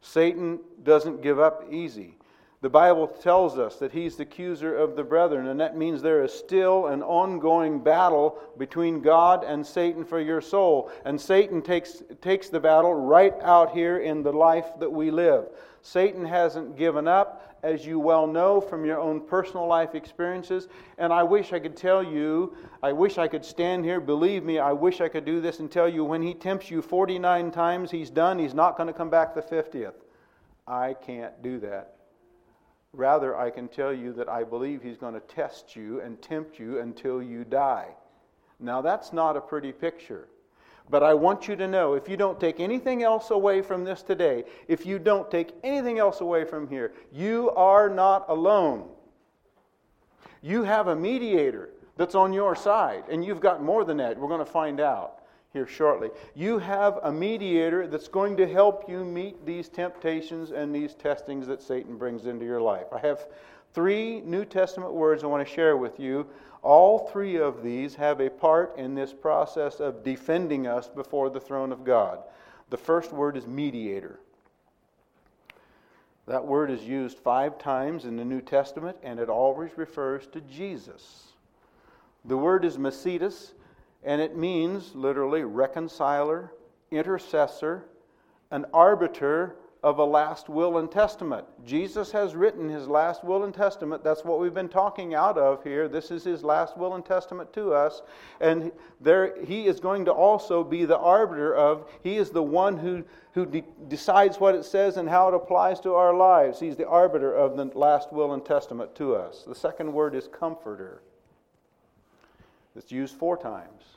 Satan doesn't give up easy. The Bible tells us that he's the accuser of the brethren, and that means there is still an ongoing battle between God and Satan for your soul. And Satan takes, takes the battle right out here in the life that we live. Satan hasn't given up, as you well know from your own personal life experiences. And I wish I could tell you, I wish I could stand here, believe me, I wish I could do this and tell you when he tempts you 49 times, he's done, he's not going to come back the 50th. I can't do that. Rather, I can tell you that I believe He's going to test you and tempt you until you die. Now, that's not a pretty picture. But I want you to know if you don't take anything else away from this today, if you don't take anything else away from here, you are not alone. You have a mediator that's on your side, and you've got more than that. We're going to find out here shortly. You have a mediator that's going to help you meet these temptations and these testings that Satan brings into your life. I have three New Testament words I want to share with you. All three of these have a part in this process of defending us before the throne of God. The first word is mediator. That word is used five times in the New Testament, and it always refers to Jesus. The word is Mesitas, and it means literally reconciler, intercessor, an arbiter of a last will and testament. Jesus has written his last will and testament. That's what we've been talking out of here. This is his last will and testament to us. And there he is going to also be the arbiter of, he is the one who, who de- decides what it says and how it applies to our lives. He's the arbiter of the last will and testament to us. The second word is comforter. It's used four times.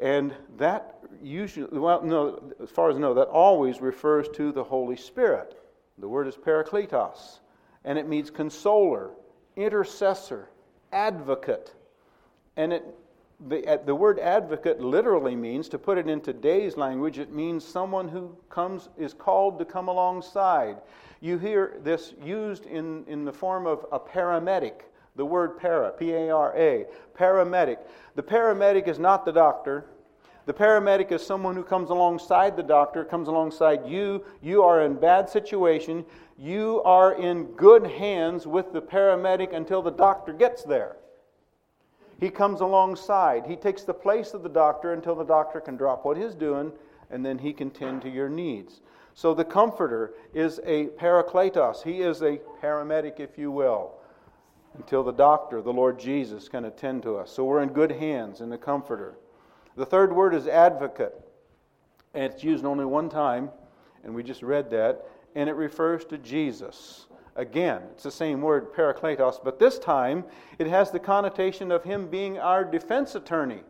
And that usually, well, no, as far as I know, that always refers to the Holy Spirit. The word is parakletos, and it means consoler, intercessor, advocate. And it, the, the word advocate literally means, to put it in today's language, it means someone who comes, is called to come alongside. You hear this used in, in the form of a paramedic the word para, P A R A, paramedic. The paramedic is not the doctor. The paramedic is someone who comes alongside the doctor, comes alongside you. You are in bad situation. You are in good hands with the paramedic until the doctor gets there. He comes alongside. He takes the place of the doctor until the doctor can drop what he's doing and then he can tend to your needs. So the comforter is a parakletos. He is a paramedic, if you will until the doctor, the Lord Jesus, can attend to us. So we're in good hands in the Comforter. The third word is advocate, and it's used only one time, and we just read that, and it refers to Jesus. Again, it's the same word, parakletos, but this time it has the connotation of him being our defense attorney.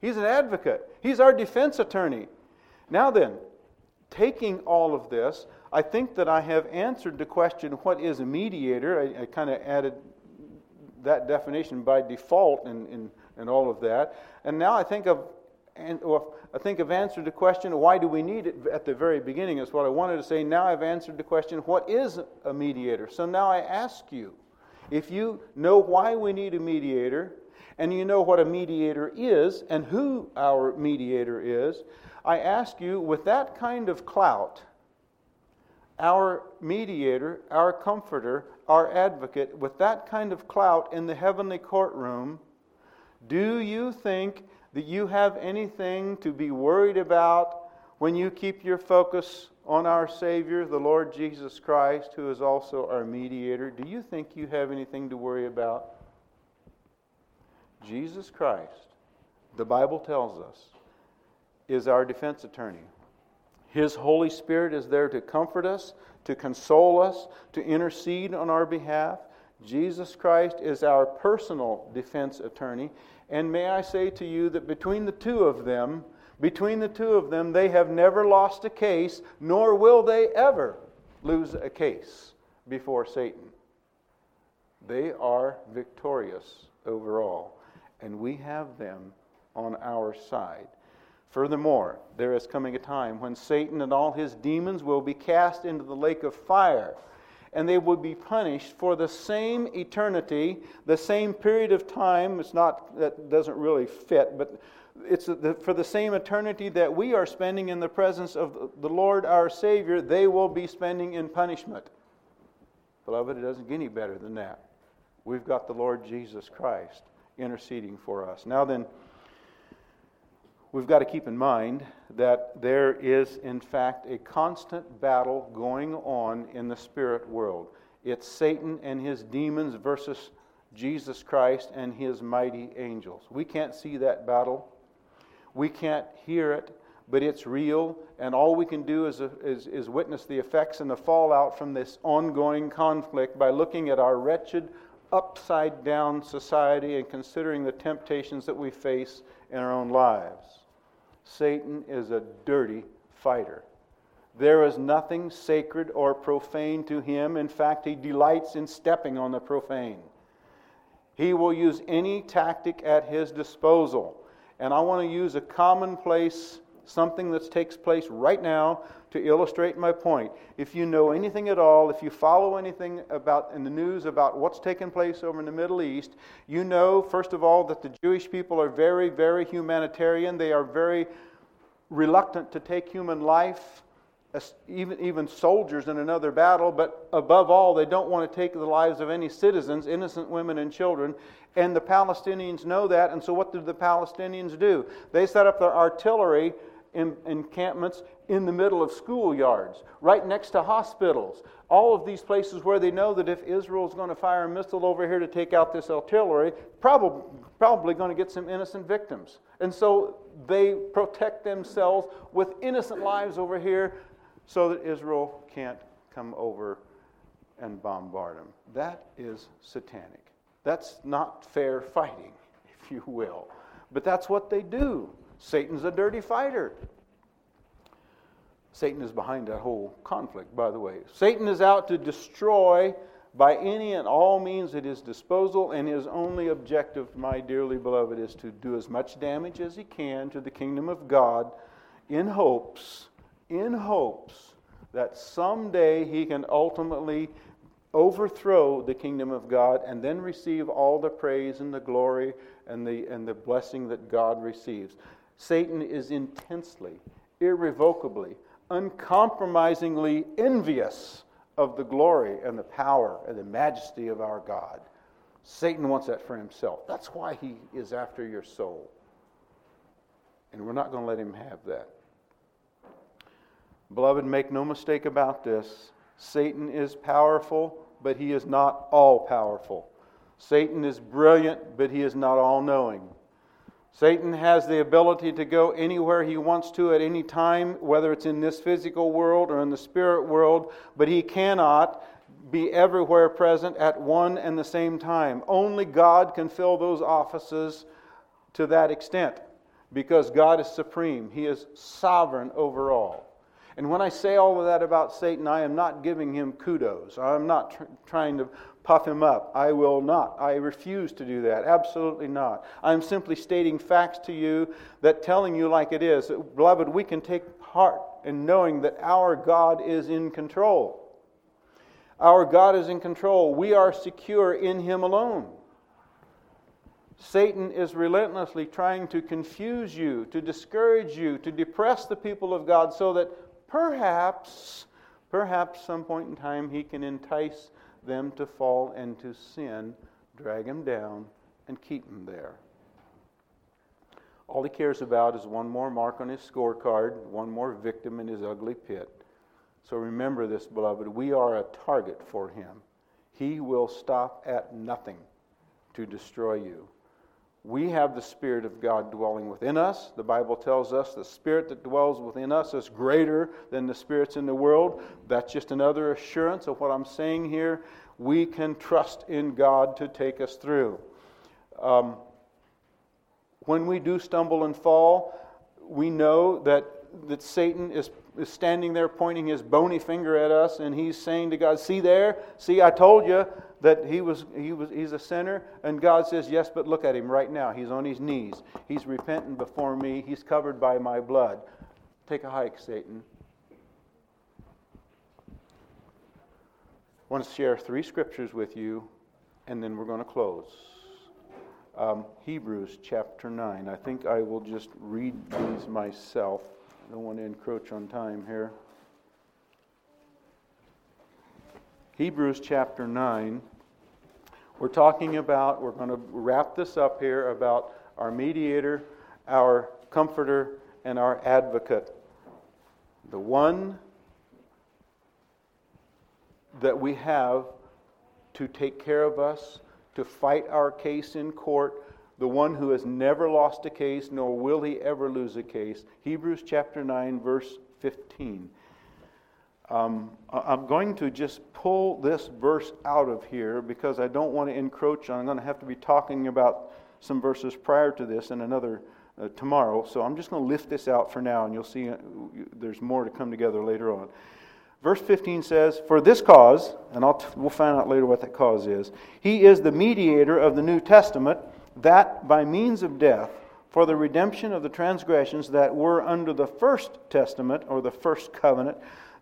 He's an advocate, he's our defense attorney. Now then, taking all of this, I think that I have answered the question what is a mediator? I, I kind of added that definition by default in, in, in all of that. And now I think of and well, I think I've answered the question, why do we need it at the very beginning, is what I wanted to say. Now I've answered the question, what is a mediator? So now I ask you, if you know why we need a mediator, and you know what a mediator is and who our mediator is, I ask you, with that kind of clout, our mediator, our comforter, our advocate, with that kind of clout in the heavenly courtroom, do you think that you have anything to be worried about when you keep your focus on our Savior, the Lord Jesus Christ, who is also our mediator? Do you think you have anything to worry about? Jesus Christ, the Bible tells us, is our defense attorney. His Holy Spirit is there to comfort us, to console us, to intercede on our behalf. Jesus Christ is our personal defense attorney. And may I say to you that between the two of them, between the two of them, they have never lost a case, nor will they ever lose a case before Satan. They are victorious overall, and we have them on our side. Furthermore, there is coming a time when Satan and all his demons will be cast into the lake of fire, and they will be punished for the same eternity, the same period of time. It's not, that doesn't really fit, but it's for the same eternity that we are spending in the presence of the Lord our Savior, they will be spending in punishment. Beloved, it doesn't get any better than that. We've got the Lord Jesus Christ interceding for us. Now then, we've got to keep in mind that there is, in fact, a constant battle going on in the spirit world. It's Satan and his demons versus Jesus Christ and his mighty angels. We can't see that battle, we can't hear it, but it's real, and all we can do is, uh, is, is witness the effects and the fallout from this ongoing conflict by looking at our wretched, upside down society and considering the temptations that we face in our own lives. Satan is a dirty fighter. There is nothing sacred or profane to him. In fact, he delights in stepping on the profane. He will use any tactic at his disposal. And I want to use a commonplace, something that takes place right now to illustrate my point. If you know anything at all, if you follow anything about in the news about what's taking place over in the Middle East, you know, first of all, that the Jewish people are very, very humanitarian. They are very reluctant to take human life, even, even soldiers in another battle, but above all, they don't want to take the lives of any citizens, innocent women and children. And the Palestinians know that, and so what do the Palestinians do? They set up their artillery encampments in the middle of schoolyards, right next to hospitals. All of these places where they know that if Israel is going to fire a missile over here to take out this artillery, probably, probably going to get some innocent victims. And so they protect themselves with innocent lives over here so that Israel can't come over and bombard them. That is satanic. That's not fair fighting, if you will. But that's what they do. Satan's a dirty fighter. Satan is behind that whole conflict, by the way. Satan is out to destroy by any and all means at his disposal, and his only objective, my dearly beloved, is to do as much damage as he can to the kingdom of God in hopes, in hopes that someday he can ultimately overthrow the kingdom of God and then receive all the praise and the glory and the, and the blessing that God receives. Satan is intensely, irrevocably, uncompromisingly envious of the glory and the power and the majesty of our God. Satan wants that for himself. That's why he is after your soul. And we're not going to let him have that. Beloved, make no mistake about this. Satan is powerful, but he is not all powerful. Satan is brilliant, but he is not all knowing. Satan has the ability to go anywhere he wants to at any time, whether it's in this physical world or in the spirit world, but he cannot be everywhere present at one and the same time. Only God can fill those offices to that extent. because God is supreme. He is sovereign over all. And when I say all of that about Satan, I am not giving him kudos. I'm not tr- trying to puff him up. I will not. I refuse to do that. Absolutely not. I'm simply stating facts to you that telling you like it is. Beloved, we can take heart in knowing that our God is in control. Our God is in control. We are secure in him alone. Satan is relentlessly trying to confuse you, to discourage you, to depress the people of God so that perhaps, perhaps some point in time he can entice them to fall into sin, drag them down, and keep them there. All he cares about is one more mark on his scorecard, one more victim in his ugly pit. So remember this, beloved. We are a target for him. He will stop at nothing to destroy you. We have the Spirit of God dwelling within us. The Bible tells us the Spirit that dwells within us is greater than the spirits in the world. That's just another assurance of what I'm saying here. We can trust in God to take us through. Um, when we do stumble and fall, we know that, that Satan is, is standing there pointing his bony finger at us and he's saying to God, See there? See, I told you that he was, he was he's a sinner. And god says yes but look at him right now. He's on his knees. He's repentant before me. He's covered by my blood. Take a hike satan. I want to share three scriptures with you and then we're going to close. Um, hebrews chapter 9 i think i will just read these myself. I don't want to encroach on time here Hebrews chapter 9. We're talking about, we're going to wrap this up here about our mediator, our comforter, and our advocate. The one that we have to take care of us, to fight our case in court, the one who has never lost a case, nor will he ever lose a case. Hebrews chapter 9, verse 15. Um, I'm going to just pull this verse out of here because I don't want to encroach on. I'm going to have to be talking about some verses prior to this and another uh, tomorrow. So I'm just going to lift this out for now, and you'll see uh, there's more to come together later on. Verse 15 says, For this cause, and t- we'll find out later what that cause is, he is the mediator of the New Testament, that by means of death, for the redemption of the transgressions that were under the first testament or the first covenant,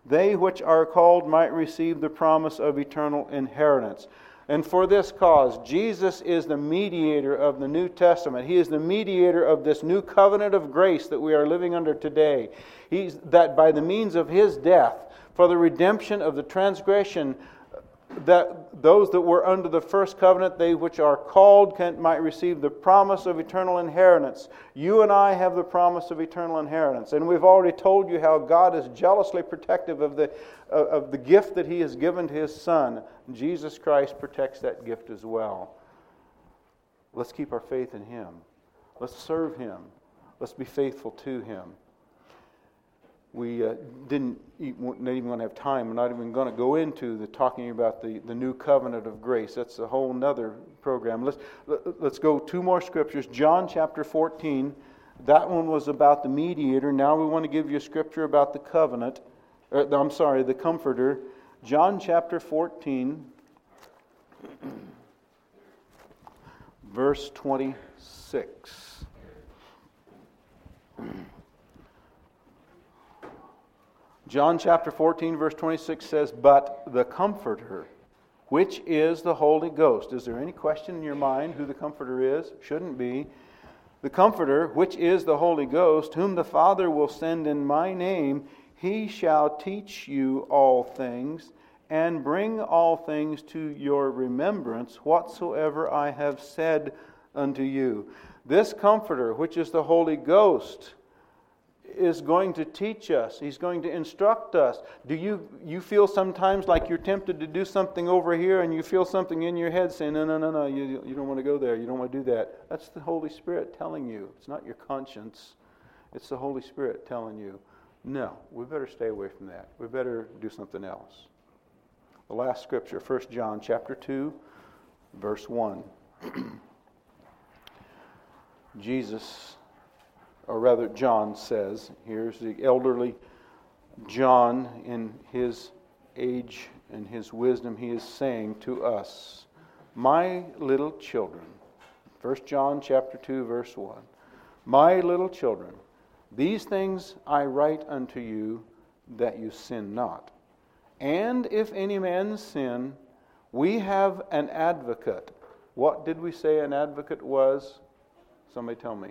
they which are called might receive the promise of eternal inheritance. And for this cause, Jesus is the mediator of the New Testament. He is the mediator of this new covenant of grace that we are living under today. He's that by the means of his death, for the redemption of the transgression that those that were under the first covenant, they which are called, can, might receive the promise of eternal inheritance. You and I have the promise of eternal inheritance. And we've already told you how God is jealously protective of the, uh, of the gift that He has given to His Son. Jesus Christ protects that gift as well. Let's keep our faith in Him. Let's serve Him. Let's be faithful to Him we uh, didn't not even going to have time. We're not even going to go into the talking about the, the new covenant of grace. That's a whole nother program. Let's let's go two more scriptures. John chapter 14. That one was about the mediator. Now we want to give you a scripture about the covenant. Or, I'm sorry, the comforter. John chapter 14, verse 26. John chapter 14, verse 26 says, But the Comforter, which is the Holy Ghost. Is there any question in your mind who the Comforter is? Shouldn't be. The Comforter, which is the Holy Ghost, whom the Father will send in my name, he shall teach you all things and bring all things to your remembrance whatsoever I have said unto you. This Comforter, which is the Holy Ghost, is going to teach us. He's going to instruct us. Do you, you feel sometimes like you're tempted to do something over here and you feel something in your head saying, no, no, no, no, you, you don't want to go there. You don't want to do that. That's the Holy Spirit telling you. It's not your conscience. It's the Holy Spirit telling you, no, we better stay away from that. We better do something else. The last scripture, 1 John chapter 2, verse 1. Jesus or rather, John says, here's the elderly John in his age and his wisdom, he is saying to us, My little children, 1 John chapter 2, verse 1. My little children, these things I write unto you that you sin not. And if any man sin, we have an advocate. What did we say an advocate was? Somebody tell me.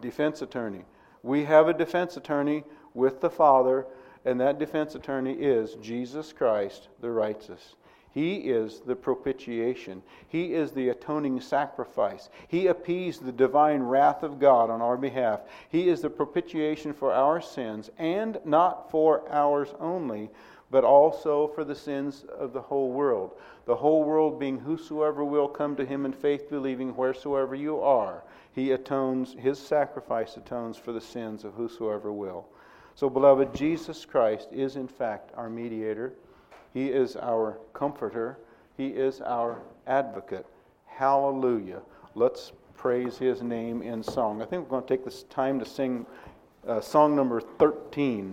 Defense attorney. We have a defense attorney with the Father, and that defense attorney is Jesus Christ, the righteous. He is the propitiation. He is the atoning sacrifice. He appeased the divine wrath of God on our behalf. He is the propitiation for our sins, and not for ours only, but also for the sins of the whole world. The whole world being whosoever will come to him in faith believing wheresoever you are. He atones, his sacrifice atones for the sins of whosoever will. So, beloved, Jesus Christ is in fact our mediator. He is our comforter. He is our advocate. Hallelujah. Let's praise his name in song. I think we're going to take this time to sing uh, song number 13.